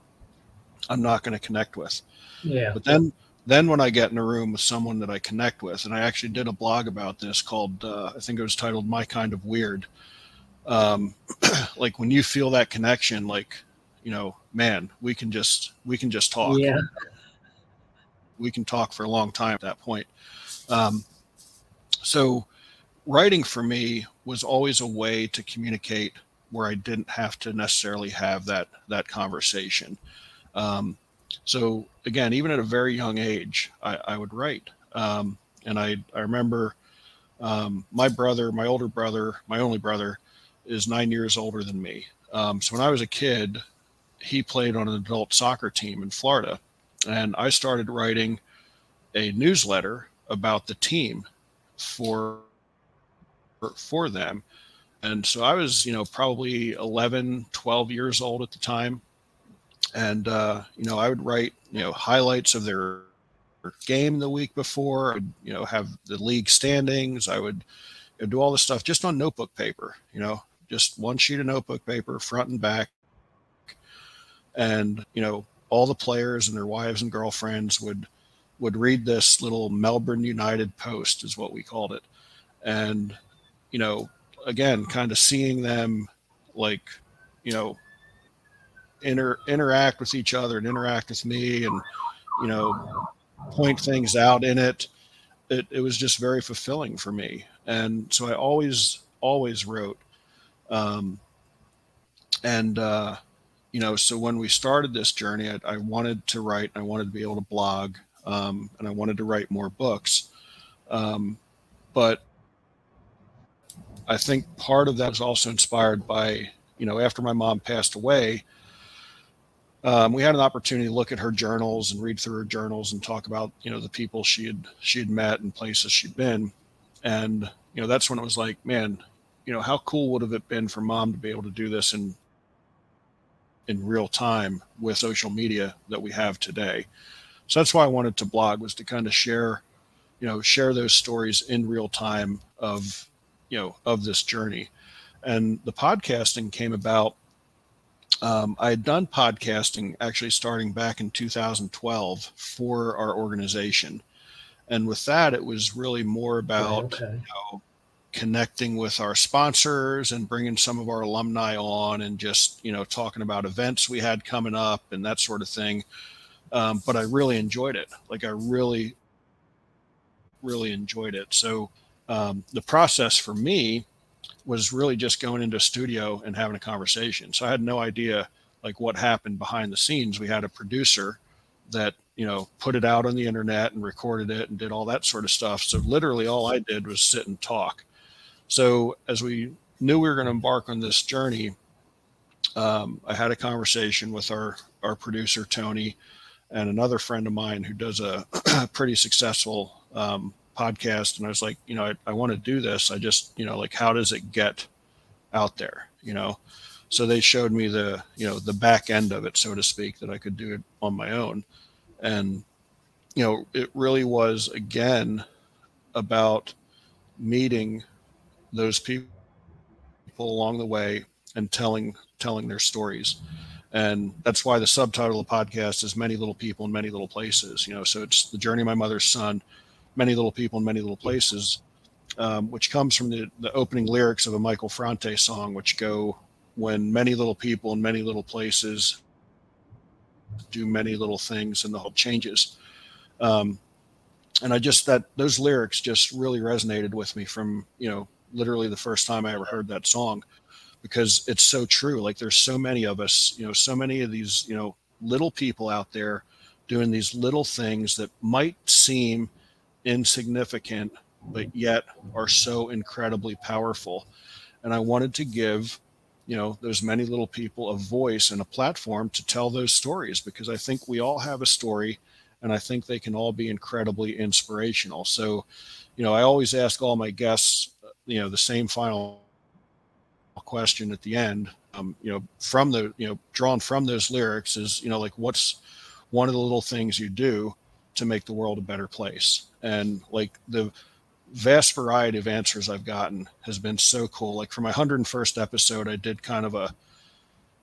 I'm not going to connect with. Yeah. But then then when I get in a room with someone that I connect with, and I actually did a blog about this called uh, I think it was titled "My Kind of Weird." Um, *clears throat* like when you feel that connection, like you know, man, we can just we can just talk. Yeah we can talk for a long time at that point. Um, so writing for me was always a way to communicate where I didn't have to necessarily have that that conversation. Um, so again, even at a very young age, I, I would write, um, and I I remember um, my brother, my older brother, my only brother, is nine years older than me. Um, so when I was a kid, he played on an adult soccer team in Florida, and I started writing a newsletter about the team for for them. And so i was you know probably 11 12 years old at the time and uh, you know i would write you know highlights of their game the week before. I would you know have the league standings. I would you know, do all this stuff just on notebook paper you know just one sheet of notebook paper front and back. And you know all the players and their wives and girlfriends would would read this little Melbourne United post is what we called it. And, you know, again, kind of seeing them like, you know, inter interact with each other and interact with me and, you know, point things out in it. It, it was just very fulfilling for me. And so I always, always wrote. Um, and, uh, you know, so when we started this journey, I, I, wanted to write, I wanted to be able to blog, um, and I wanted to write more books. Um, but I think part of that is also inspired by, you know, after my mom passed away, um, we had an opportunity to look at her journals and read through her journals and talk about, you know, the people she had she had met and places she'd been, and you know, that's when it was like, man, you know, how cool would have it been for mom to be able to do this in in real time with social media that we have today. So that's why I wanted to blog was to kind of share, you know, share those stories in real time of, you know, of this journey. And the podcasting came about. Um, I had done podcasting actually starting back in 2012 for our organization. And with that, it was really more about okay. you know, connecting with our sponsors and bringing some of our alumni on and just you know talking about events we had coming up and that sort of thing um, but i really enjoyed it like i really really enjoyed it so um, the process for me was really just going into a studio and having a conversation. So i had no idea like what happened behind the scenes. We had a producer that you know put it out on the internet and recorded it and did all that sort of stuff. So literally all i did was sit and talk. So as we knew we were going to embark on this journey, um, I had a conversation with our our producer Tony and another friend of mine who does a *clears throat* pretty successful um, podcast, and I was like, you know, I, I want to do this. I just, you know, like how does it get out there, you know? So they showed me the, you know, the back end of it, so to speak, that I could do it on my own, and you know, it really was again about meeting those people along the way and telling telling their stories and that's why the subtitle of the podcast is many little people in many little places you know so it's the journey of my mother's son many little people in many little places um, which comes from the, the opening lyrics of a michael franti song which go when many little people in many little places do many little things and the whole changes um, and i just that those lyrics just really resonated with me from you know literally the first time I ever heard that song because it's so true. Like there's so many of us, you know, so many of these, you know, little people out there doing these little things that might seem insignificant, but yet are so incredibly powerful. And I wanted to give you know those many little people a voice and a platform to tell those stories because I think we all have a story and I think they can all be incredibly inspirational. So, you know, I always ask all my guests, you know, the same final question at the end. Um, you know, from the you know drawn from those lyrics is you know like what's one of the little things you do to make the world a better place, and like the vast variety of answers I've gotten has been so cool. Like for my 101st episode, I did kind of a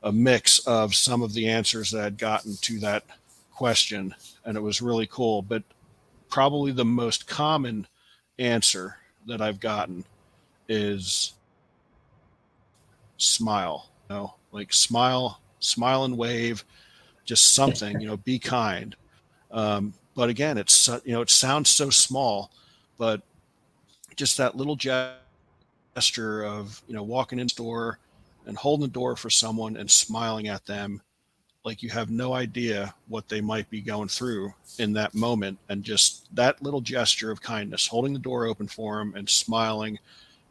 a mix of some of the answers that I'd gotten to that question, and it was really cool. But probably the most common answer that I've gotten is smile. You know, like smile, smile and wave, just something. *laughs* you know, be kind. Um, but again, it's you know, it sounds so small, but just that little gesture of you know walking in the store and holding the door for someone and smiling at them like you have no idea what they might be going through in that moment and just that little gesture of kindness holding the door open for them and smiling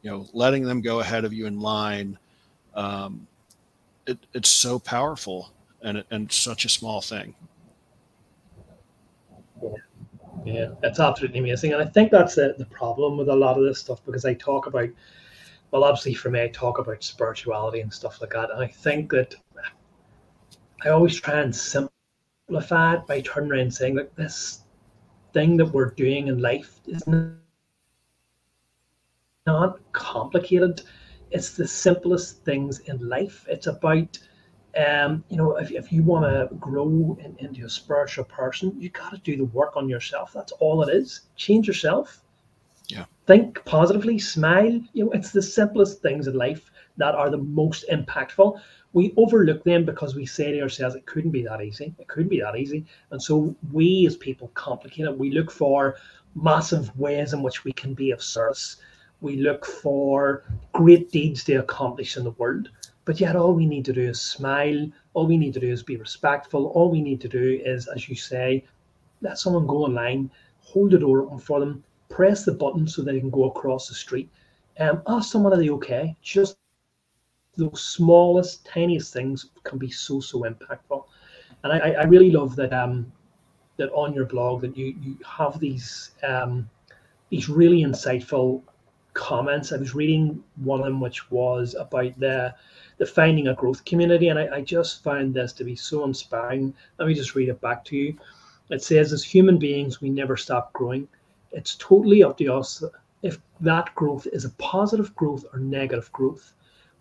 you know letting them go ahead of you in line um, it, it's so powerful and, and such a small thing. Yeah it's absolutely amazing and i think that's the, the problem with a lot of this stuff because i talk about well obviously for me i talk about spirituality and stuff like that and i think that I always try and simplify it by turning around and saying, like, this thing that we're doing in life is not complicated. It's the simplest things in life. It's about, um, you know, if, if you want to grow in, into a spiritual person, you got to do the work on yourself. That's all it is. Change yourself. Yeah. Think positively, smile. You know, it's the simplest things in life that are the most impactful we overlook them because we say to ourselves it couldn't be that easy it couldn't be that easy and so we as people complicate it we look for massive ways in which we can be of service we look for great deeds to accomplish in the world but yet all we need to do is smile all we need to do is be respectful all we need to do is as you say let someone go online hold the door open for them press the button so they can go across the street um, ask someone are they okay just those smallest, tiniest things can be so so impactful. And I, I really love that um, that on your blog that you you have these um, these really insightful comments. I was reading one of them which was about the the finding a growth community, and I, I just found this to be so inspiring. Let me just read it back to you. It says, as human beings, we never stop growing. It's totally up to us if that growth is a positive growth or negative growth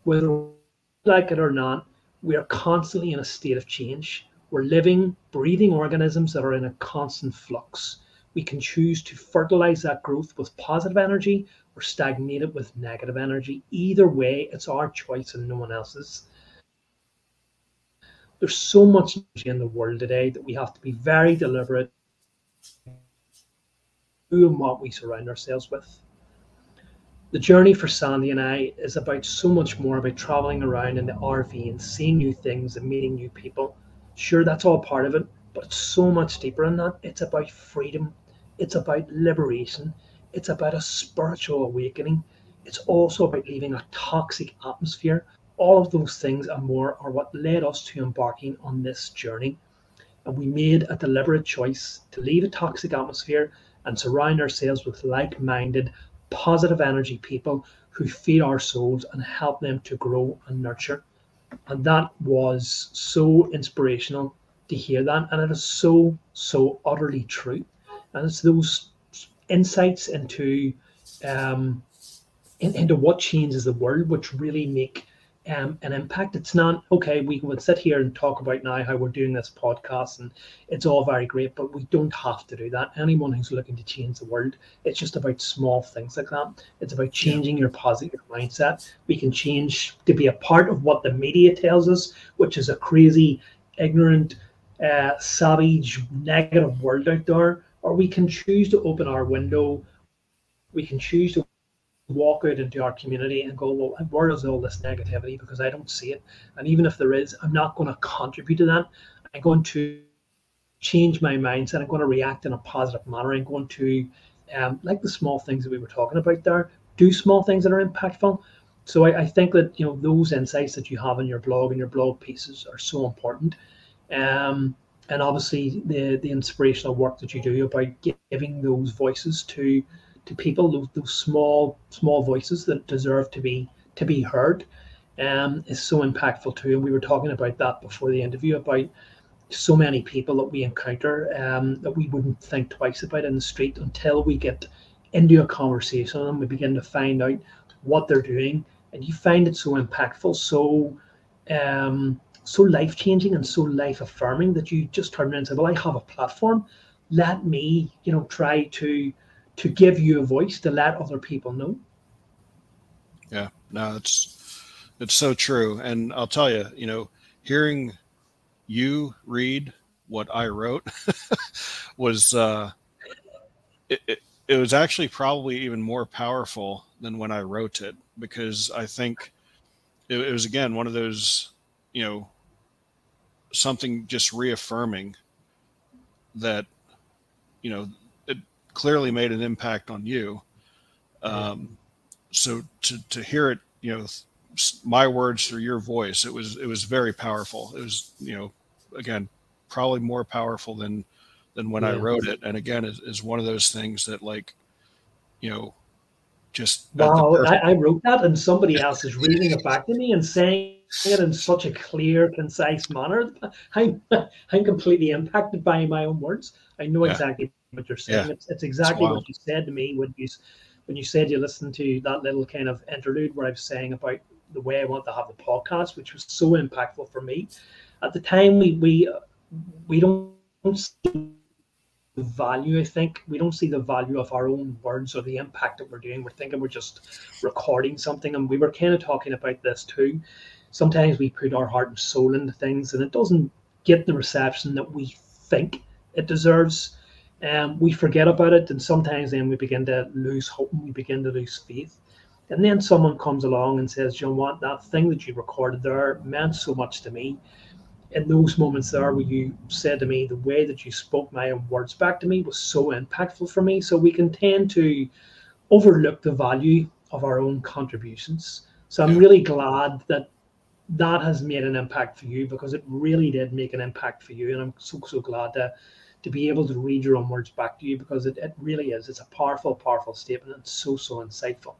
whether we like it or not, we are constantly in a state of change. We're living, breathing organisms that are in a constant flux. We can choose to fertilize that growth with positive energy or stagnate it with negative energy. Either way, it's our choice and no one else's. There's so much energy in the world today that we have to be very deliberate who and what we surround ourselves with the journey for Sandy and I is about so much more about traveling around in the RV and seeing new things and meeting new people. Sure, that's all part of it, but it's so much deeper than that. It's about freedom, it's about liberation, it's about a spiritual awakening. It's also about leaving a toxic atmosphere. All of those things and more are what led us to embarking on this journey. And we made a deliberate choice to leave a toxic atmosphere and surround ourselves with like minded, positive energy people who feed our souls and help them to grow and nurture. And that was so inspirational to hear that. And it is so, so utterly true. And it's those insights into um, in, into what changes the world which really make um, an impact. It's not okay. We would sit here and talk about now how we're doing this podcast, and it's all very great, but we don't have to do that. Anyone who's looking to change the world, it's just about small things like that. It's about changing your positive mindset. We can change to be a part of what the media tells us, which is a crazy, ignorant, uh, savage, negative world out there, or we can choose to open our window. We can choose to walk out into our community and go, well, where is all this negativity? Because I don't see it. And even if there is, I'm not going to contribute to that. I'm going to change my mindset. I'm going to react in a positive manner. I'm going to, um, like the small things that we were talking about there, do small things that are impactful. so I, I, think that you know those insights that you have in your blog and your blog pieces are so important. Um, and obviously the the inspirational work that you do about giving those voices to to people, those, those small small voices that deserve to be to be heard, um, is so impactful too. And we were talking about that before the interview about so many people that we encounter um, that we wouldn't think twice about in the street until we get into a conversation and we begin to find out what they're doing, and you find it so impactful, so um, so life changing and so life affirming that you just turn around and say, "Well, I have a platform. Let me, you know, try to to give you a voice to let other people know." Yeah, no, it's it's so true, and I'll tell you, you know, hearing you read what I wrote *laughs* was uh, it, it, it was actually probably even more powerful than when I wrote it because I think it, it was again one of those you know something just reaffirming that you know it clearly made an impact on you. Um, so to to hear it you know my words through your voice it was it was very powerful. It was you know again probably more powerful than than when yeah. i wrote it. And again is, is one of those things that like you know just wow I, I wrote that and somebody else is reading it back to me and saying it in such a clear, concise manner. *laughs* I'm I'm completely impacted by my own words. I know yeah. exactly what you're saying. Yeah. It's, it's exactly what you said to me when you when you said you listened to that little kind of interlude where I was saying about the way I want to have the podcast, which was so impactful for me. At the time, we we we don't see the value. I think we don't see the value of our own words or the impact that we're doing. We're thinking we're just recording something, and we were kind of talking about this too sometimes we put our heart and soul into things and it doesn't get the reception that we think it deserves. Um, we forget about it, and sometimes then we begin to lose hope and we begin to lose faith. And then someone comes along and says, you know what, that thing that you recorded there meant so much to me. In those moments there where you said to me, the way that you spoke my own words back to me was so impactful for me. So we can tend to overlook the value of our own contributions. So I'm really glad that that has made an impact for you because it really did make an impact for you. And I'm so, so glad to, to be able to read your own words back to you because it, it really is. It's a powerful, powerful statement and so, so insightful.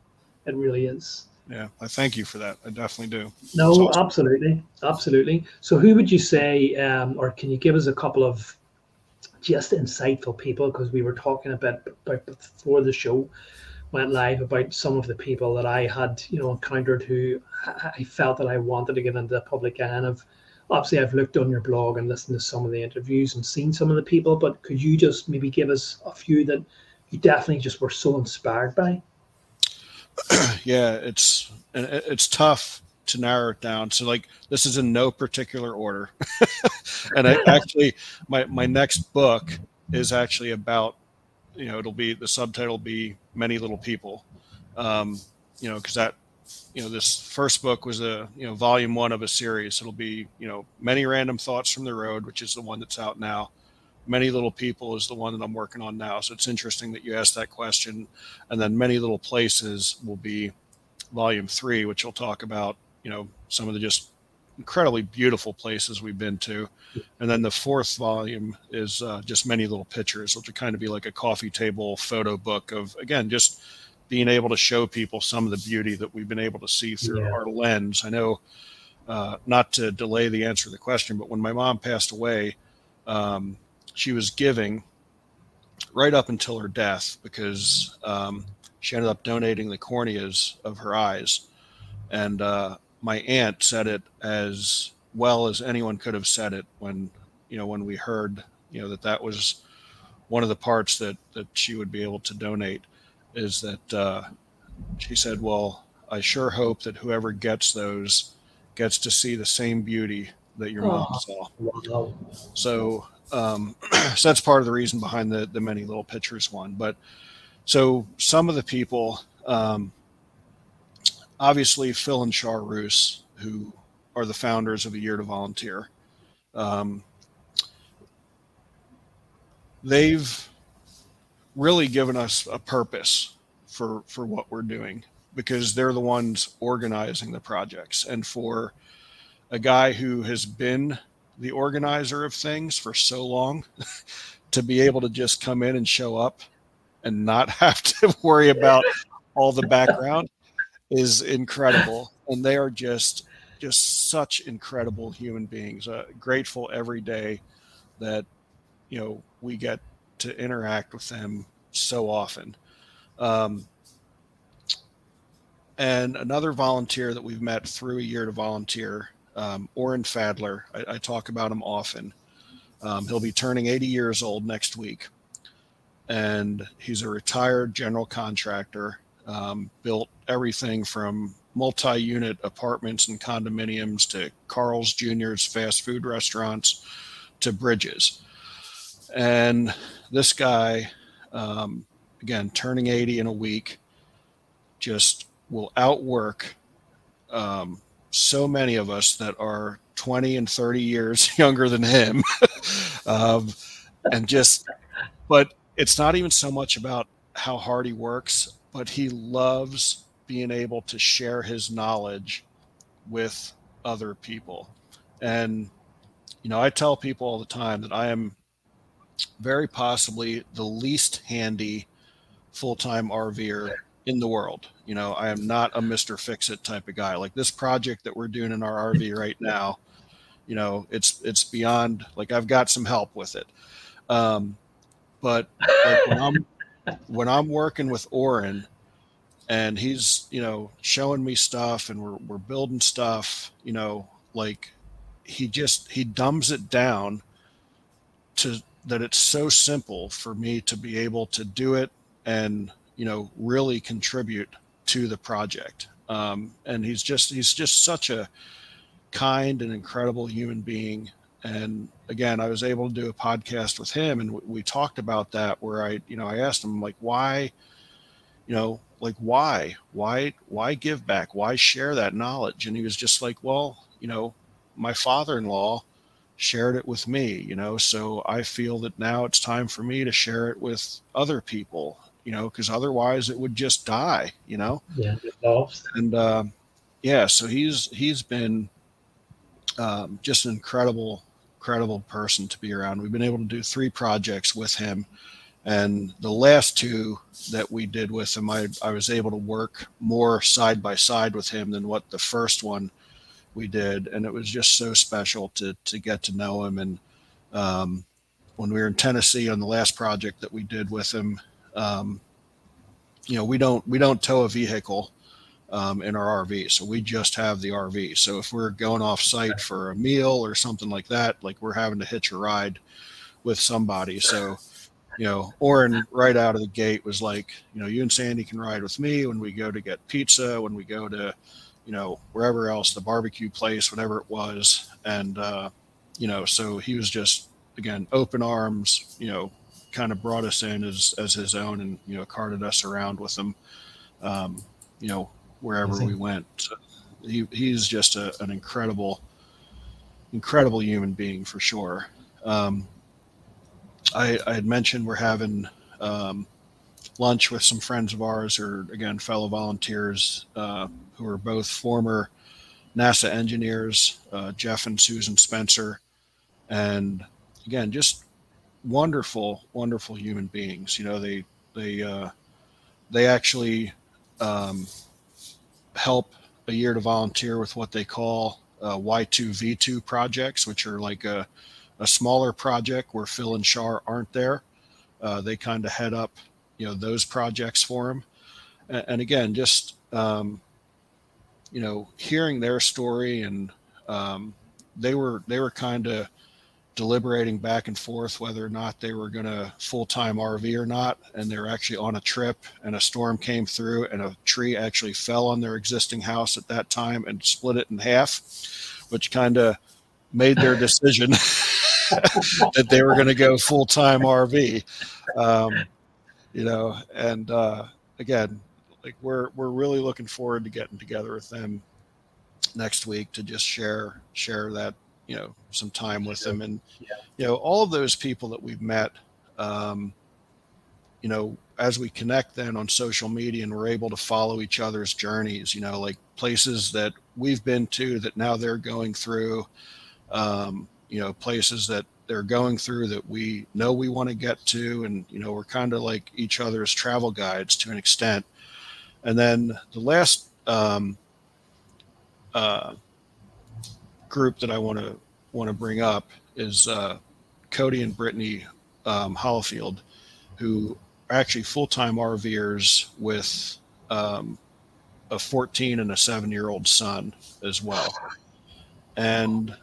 It really is. Yeah, I thank you for that. I definitely do. No, awesome. absolutely. Absolutely. So, who would you say, um, or can you give us a couple of just insightful people? Because we were talking about, about before the show went live about some of the people that I had, you know, encountered who I felt that I wanted to get into the public eye. And I've obviously I've looked on your blog and listened to some of the interviews and seen some of the people, but could you just maybe give us a few that you definitely just were so inspired by? *clears throat* yeah, it's it's tough to narrow it down. So like this is in no particular order. *laughs* and I *laughs* actually my my next book is actually about you know it'll be the subtitle will be many little people. Um, you know because that you know this first book was a you know volume one of a series. It'll be you know many random thoughts from the road which is the one that's out now. Many little people is the one that i'm working on now. So it's interesting that you asked that question. And then many little places will be volume three which will talk about you know some of the just incredibly beautiful places we've been to. And then the fourth volume is uh, just many little pictures, which will kind of be like a coffee table photo book of, again, just being able to show people some of the beauty that we've been able to see through yeah. our lens. I know, uh, not to delay the answer to the question, but when my mom passed away, um, she was giving right up until her death because um, she ended up donating the corneas of her eyes. And uh, my aunt said it as well as anyone could have said it when you know when we heard you know that that was one of the parts that that she would be able to donate is that uh, she said well i sure hope that whoever gets those gets to see the same beauty that your mom oh, saw. Wow. so um, *clears throat* so that's part of the reason behind the the many little pictures one. But so some of the people um, obviously Phil and Char Roos, who are the founders of A Year to Volunteer. Um, they've really given us a purpose for for what we're doing, because they're the ones organizing the projects. And for a guy who has been the organizer of things for so long *laughs* to be able to just come in and show up and not *laughs* have to worry about all the background is incredible. *laughs* And they are just just such incredible human beings. Uh, grateful every day that you know we get to interact with them so often. Um, and another volunteer that we've met through a year to volunteer, um, Orrin Fadler. I, I, talk about him often. Um, he'll be turning 80 years old next week, and he's a retired general contractor. Um, built everything from multi-unit apartments and condominiums to Carl's Jr.'s fast food restaurants to bridges. And this guy, um, again, turning 80 in a week, just will outwork um, so many of us that are 20 and 30 years *laughs* younger than him. *laughs* um, and just, but it's not even so much about how hard he works, but he loves being able to share his knowledge with other people. And, you know, I tell people all the time that I am very possibly the least handy full time RVer in the world. You know, I am not a Mr. Fix It type of guy. Like this project that we're doing in our RV right now, you know, it's it's beyond like I've got some help with it. Um, but like when I'm when I'm working with Orrin and he's, you know, showing me stuff and we're we're building stuff, you know, like he just he dumbs it down to that it's so simple for me to be able to do it and you know really contribute to the project. Um, and he's just he's just such a kind and incredible human being. And again i was able to do a podcast with him and we talked about that where i you know i asked him like why you know like why why why give back why share that knowledge and he was just like well you know my father-in-law shared it with me you know so i feel that now it's time for me to share it with other people you know, because otherwise it would just die, you know. Yeah. And uh, yeah, so he's he's been um, just an incredible, incredible person to be around. We've been able to do three projects with him, and the last two that we did with him, I I was able to work more side by side with him than what the first one we did, and it was just so special to to get to know him and. Um, when we were in Tennessee on the last project that we did with him, um, you know, we don't we don't tow a vehicle um, in our RV, so we just have the RV. So if we're going off site for a meal or something like that, like we're having to hitch a ride with somebody. So, you know, Orrin right out of the gate was like, you know, you and Sandy can ride with me when we go to get pizza, when we go to, you know, wherever else, the barbecue place, whatever it was. And, uh, you know, so he was just, again, open arms, you know, kind of brought us in as as his own and you know carted us around with him um, you know wherever we went. So he, he's just a, an incredible incredible human being for sure. Um, I, I had mentioned we're having um, lunch with some friends of ours or again fellow volunteers uh, who are both former nasa engineers uh, jeff and susan spencer and again just wonderful, wonderful human beings. You know, they they uh, they actually um, help a year to volunteer with what they call uh, Y2V2 projects, which are like a, a smaller project where Phil and Char aren't there. Uh, they kind of head up, you know, those projects for them. And, and again, just um, you know, hearing their story and um, they were they were kind of deliberating back and forth whether or not they were going to full time RV or not. And they're actually on a trip, and a storm came through, and a tree actually fell on their existing house at that time and split it in half, which kind of made their decision *laughs* that they were going to go full time RV. Um, you know, and uh, again, like we're we're really looking forward to getting together with them next week to just share share that you know some time with them and yeah. you know all of those people that we've met um, you know as we connect then on social media and we're able to follow each other's journeys, you know, like places that we've been to that now they're going through, um, you know, places that they're going through that we know we want to get to. And, you know, we're kind of like each other's travel guides to an extent. And then the last um, uh, group that I want to want to bring up is uh, Cody and Brittany um, who are actually full time RVers with um, a 14 and a seven year old son as well. And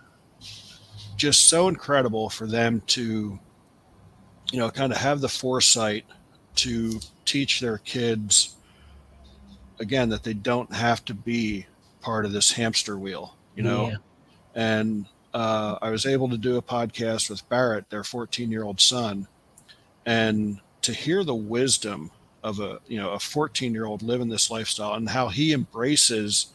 just so incredible for them to, you know, kind of have the foresight to teach their kids, again, that they don't have to be part of this hamster wheel, you know? Yeah. And uh, I was able to do a podcast with Barrett, their 14 year old son, and to hear the wisdom of a you know a 14 year old living this lifestyle and how he embraces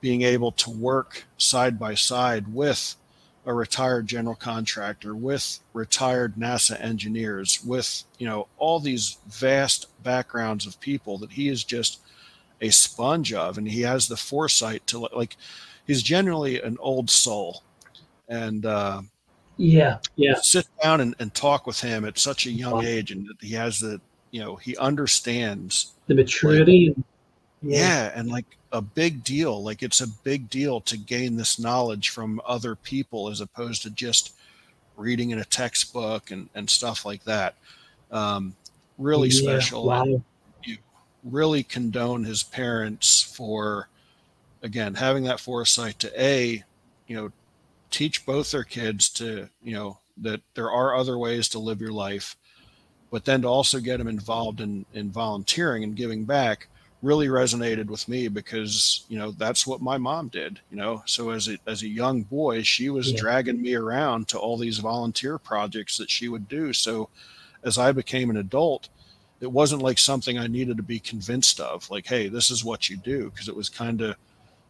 being able to work side by side with a retired general contractor with retired NASA engineers with you know all these vast backgrounds of people that he is just a sponge of. And he has the foresight to like he's generally an old soul and uh, yeah, yeah, sit down and, and talk with him at such a young wow. age, and he has the you know he understands the maturity. Like, yeah. yeah, and like a big deal. Like it's a big deal to gain this knowledge from other people as opposed to just reading in a textbook and, and stuff like that. Um, really yeah, special. Wow. You really condone his parents for, again, having that foresight to A, you know, teach both their kids to, you know, that there are other ways to live your life, but then to also get them involved in, in volunteering and giving back really resonated with me because, you know, that's what my mom did, you know? So as a, as a young boy, she was yeah. dragging me around to all these volunteer projects that she would do. So as I became an adult, it wasn't like something I needed to be convinced of, like, hey, this is what you do, because it was kind of,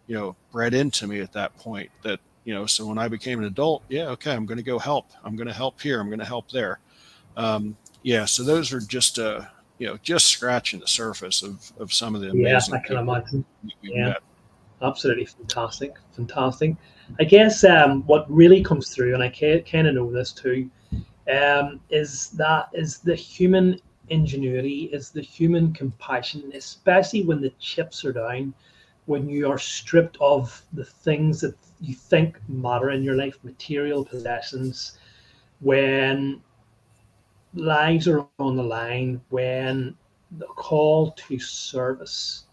you know, bred into me at that point that you know so when i became an adult yeah okay i'm going to go help. I'm going to help here. I'm going to help there. Um, yeah so those are just uh you know just scratching the surface of of some of the amazing. yeah i can imagine. yeah. met. absolutely fantastic fantastic. I guess um what really comes through and i kind of know this too um is that is the human ingenuity is the human compassion especially when the chips are down when you are stripped of the things that you think matter in your life, material possessions, when lives are on the line, when the call to service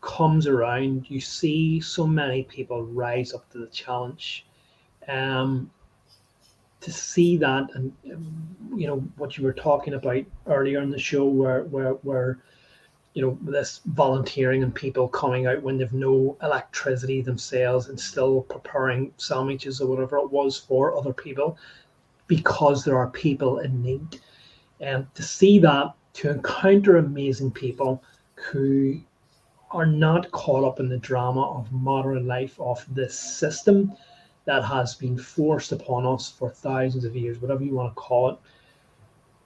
comes around, you see so many people rise up to the challenge. Um, to see that, and you know what you were talking about earlier in the show, where where where you know this volunteering and people coming out when they've no electricity themselves and still preparing sandwiches or whatever it was for other people because there are people in need. And to see that to encounter amazing people who are not caught up in the drama of modern life of this system that has been forced upon us for thousands of years whatever you want to call it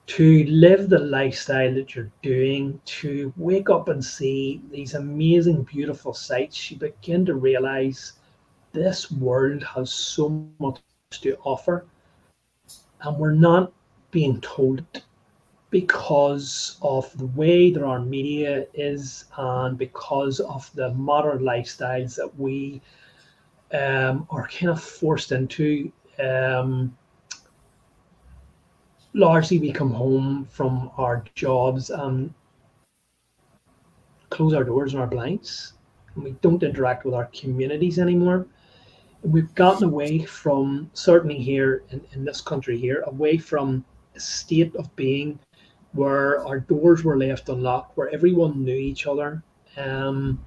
to live the lifestyle that you're doing, to wake up and see these amazing, beautiful sights, you begin to realize this world has so much to offer. And we're not being told because of the way that our media is and because of the modern lifestyles that we um, are kind of forced into. Um, largely we come home from our jobs and close our doors and our blinds and we don't interact with our communities anymore. We've gotten away from certainly here in, in this country here away from a state of being where our doors were left unlocked where everyone knew each other um,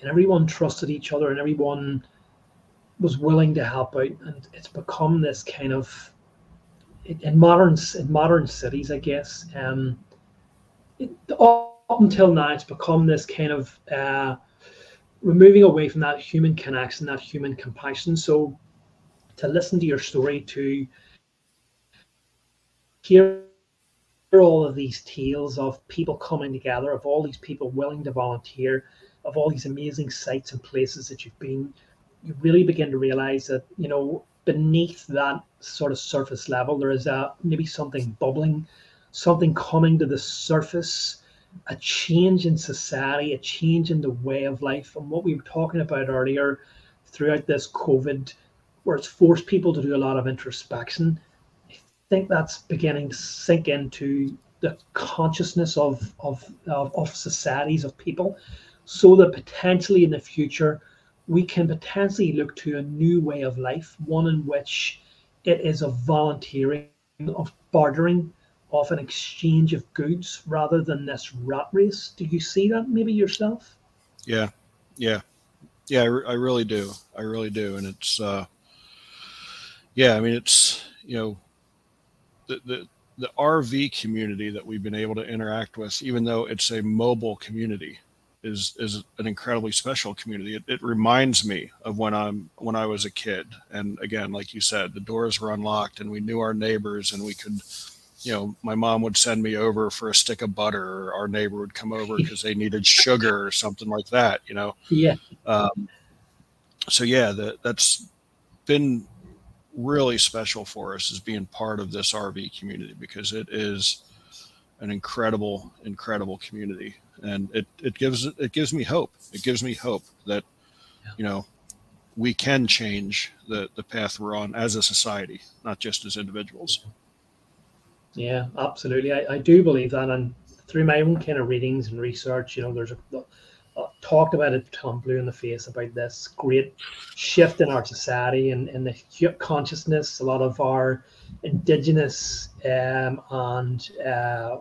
and everyone trusted each other and everyone was willing to help out. And it's become this kind of in modern in modern cities, I guess, um, it, up until now, it's become this kind of uh, moving away from that human connection, that human compassion. So, to listen to your story, to hear all of these tales of people coming together, of all these people willing to volunteer, of all these amazing sites and places that you've been, you really begin to realize that, you know, beneath that sort of surface level, there is a maybe something bubbling, something coming to the surface, a change in society, a change in the way of life. And what we were talking about earlier throughout this COVID, where it's forced people to do a lot of introspection. I think that's beginning to sink into the consciousness of, of, of, of societies, of people, so that potentially in the future, we can potentially look to a new way of life, one in which it is of volunteering, of bartering, of an exchange of goods rather than this rat race. Do you see that maybe yourself? Yeah, yeah, yeah. I, I really do. I really do, and it's uh, yeah. I mean, it's you know, the the the RV community that we've been able to interact with, even though it's a mobile community, is is an incredibly special community. It, it, reminds me of when I'm when I was a kid, and again, like you said, the doors were unlocked, and we knew our neighbors, and we could, you know, my mom would send me over for a stick of butter, or our neighbor would come over *laughs* because they needed sugar or something like that, you know. Yeah. Um, so yeah, that that's been really special for us as being part of this RV community because it is an incredible, incredible community and it, it gives it gives me hope. It gives me hope that yeah. you know we can change the the path we're on as a society, not just as individuals. Yeah, absolutely. I, I do believe that, and through my own kind of readings and research, you know, there's a, uh, talked about it I'm blue in the face about this great shift in our society and, and the consciousness. A lot of our indigenous um, and uh,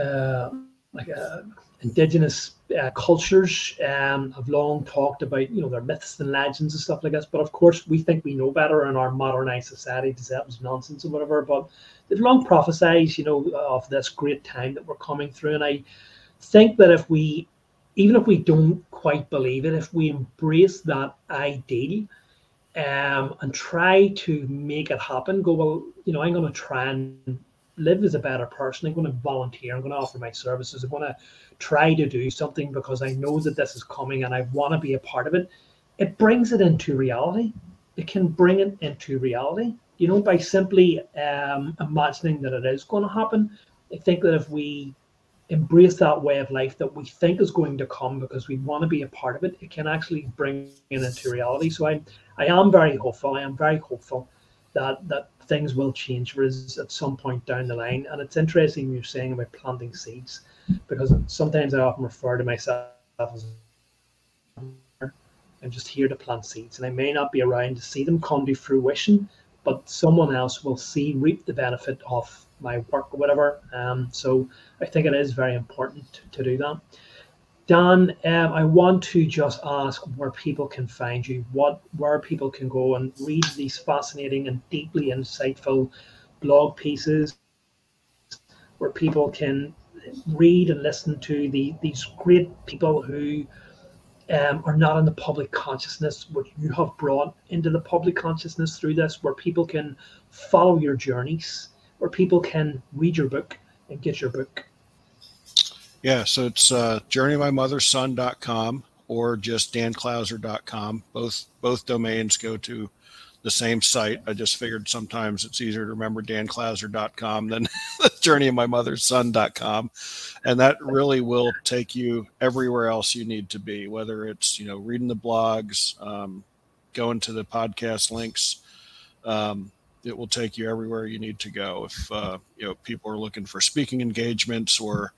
uh, like uh, indigenous uh, cultures um, have long talked about you know their myths and legends and stuff like this but of course we think we know better in our modernized society that was nonsense or whatever but they've long prophesied you know of this great time that we're coming through and i think that if we even if we don't quite believe it if we embrace that ideal um, and try to make it happen go well you know i'm going to try and live as a better person. I'm going to volunteer. I'm going to offer my services. I'm going to try to do something because I know that this is coming and I want to be a part of it. It brings it into reality. It can bring it into reality, you know, by simply um, imagining that it is going to happen. I think that if we embrace that way of life that we think is going to come because we want to be a part of it, it can actually bring it into reality. So I, I am very hopeful. I am very hopeful that that things will change for us at some point down the line. And it's interesting you're saying about planting seeds because sometimes I often refer to myself as I'm just here to plant seeds, and I may not be around to see them come to fruition, but someone else will see reap the benefit of my work or whatever. Um, so I think it is very important to do that. Dan, um, I want to just ask where people can find you, what where people can go and read these fascinating and deeply insightful blog pieces, where people can read and listen to the these great people who um, are not in the public consciousness, what you have brought into the public consciousness through this, where people can follow your journeys, where people can read your book and get your book. Yeah, so it's uh, journeymymotherson.com or just danclouser.com. Both both domains go to the same site. I just figured sometimes it's easier to remember danclouser.com than *laughs* journeymymotherson.com. And that really will take you everywhere else you need to be, whether it's, you know, reading the blogs, um, going to the podcast links. Um, it will take you everywhere you need to go. If, uh, you know, people are looking for speaking engagements or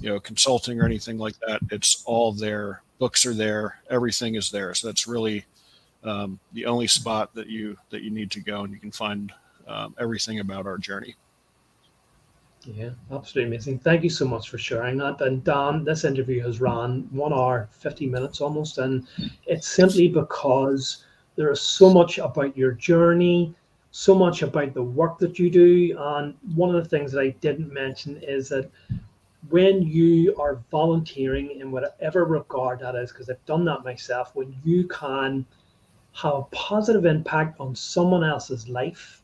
you know, consulting or anything like that. It's all there. Books are there. Everything is there. So that's really um, the only spot that you that you need to go, and you can find um, everything about our journey. Yeah, absolutely amazing. Thank you so much for sharing that. And Dan, this interview has run one hour, 50 minutes almost. And it's simply because there is so much about your journey, so much about the work that you do. And one of the things that I didn't mention is that when you are volunteering in whatever regard that is, because I've done that myself, when you can have a positive impact on someone else's life,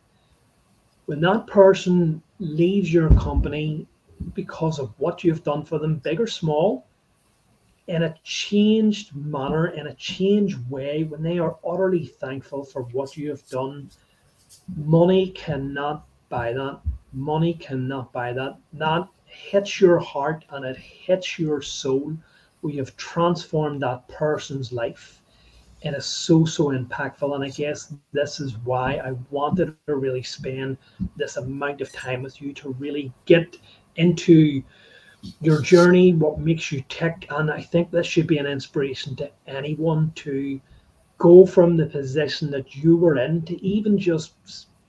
when that person leaves your company because of what you've done for them, big or small, in a changed manner, in a changed way, when they are utterly thankful for what you have done, money cannot buy that. Money cannot buy that. That hits your heart and it hits your soul. We have transformed that person's life. And It is so, so impactful. And I guess this is why I wanted to really spend this amount of time with you to really get into your journey, what makes you tick. And I think this should be an inspiration to anyone to go from the position that you were in to even just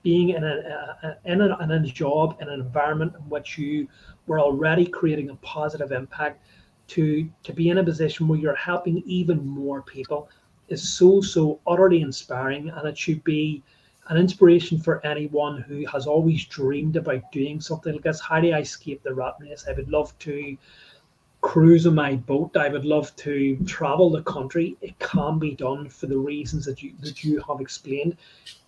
being in a in, a, in a job in an environment in which you were already creating a positive impact to to be in a position where you're helping even more people is so so utterly inspiring and it should be an inspiration for anyone who has always dreamed about doing something like this. How do I escape the rat race? I would love to cruise on my boat. I would love to travel the country. It can be done for the reasons that you that you have explained.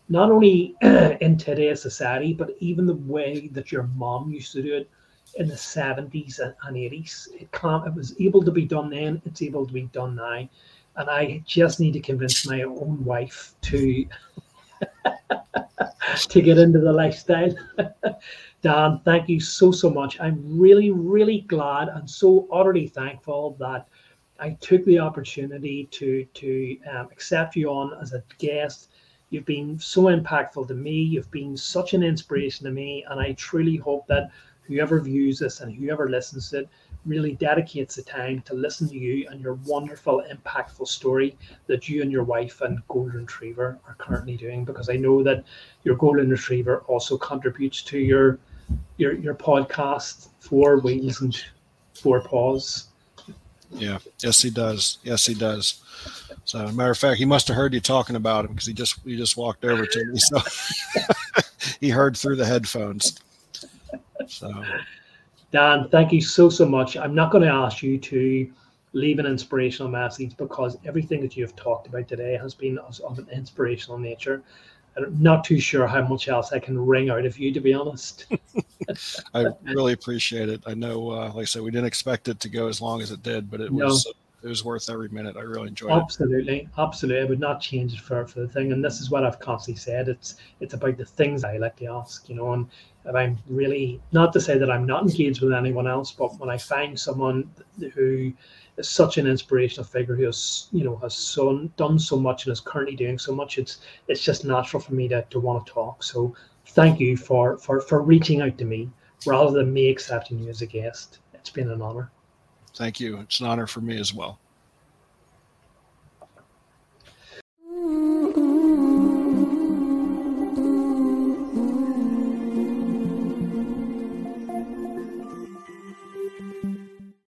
Not only *clears throat* in today's society, but even the way that your mom used to do it in the 70s and 80s. It can't, it was able to be done then, it's able to be done now. And I just need to convince my own wife to *laughs* to get into the lifestyle. *laughs* Dan, thank you so, so much. I'm really, really glad and so utterly thankful that I took the opportunity to, to um, accept you on as a guest. You've been so impactful to me. You've been such an inspiration to me. And I truly hope that whoever views this and whoever listens to it really dedicates the time to listen to you and your wonderful, impactful story that you and your wife and Golden Retriever are currently doing. Because I know that your Golden Retriever also contributes to your your your podcast, Four Wheels and Four Paws. Yeah, yes, he does. Yes, he does. So, matter of fact, he must have heard you talking about him because he just he just walked over to me, so *laughs* he heard through the headphones. So, Dan, thank you so, so much. I'm not going to ask you to leave an inspirational message because everything that you have talked about today has been of an inspirational nature. I'm not too sure how much else I can wring out of you, to be honest. *laughs* *laughs* I really appreciate it. I know, uh, like I said, we didn't expect it to go as long as it did, but it no. was it was worth every minute. I really enjoyed absolutely, it. Absolutely, absolutely. I would not change it for, for the thing. And this is what I've constantly said. It's it's about the things I like to ask, you know, and if I'm really not to say that I'm not engaged with anyone else, but when I find someone who is such an inspirational figure who has you know has so, done so much and is currently doing so much, it's it's just natural for me to, to want to talk. So thank you for for for reaching out to me rather than me accepting you as a guest. It's been an honor. Thank you. It's an honor for me as well.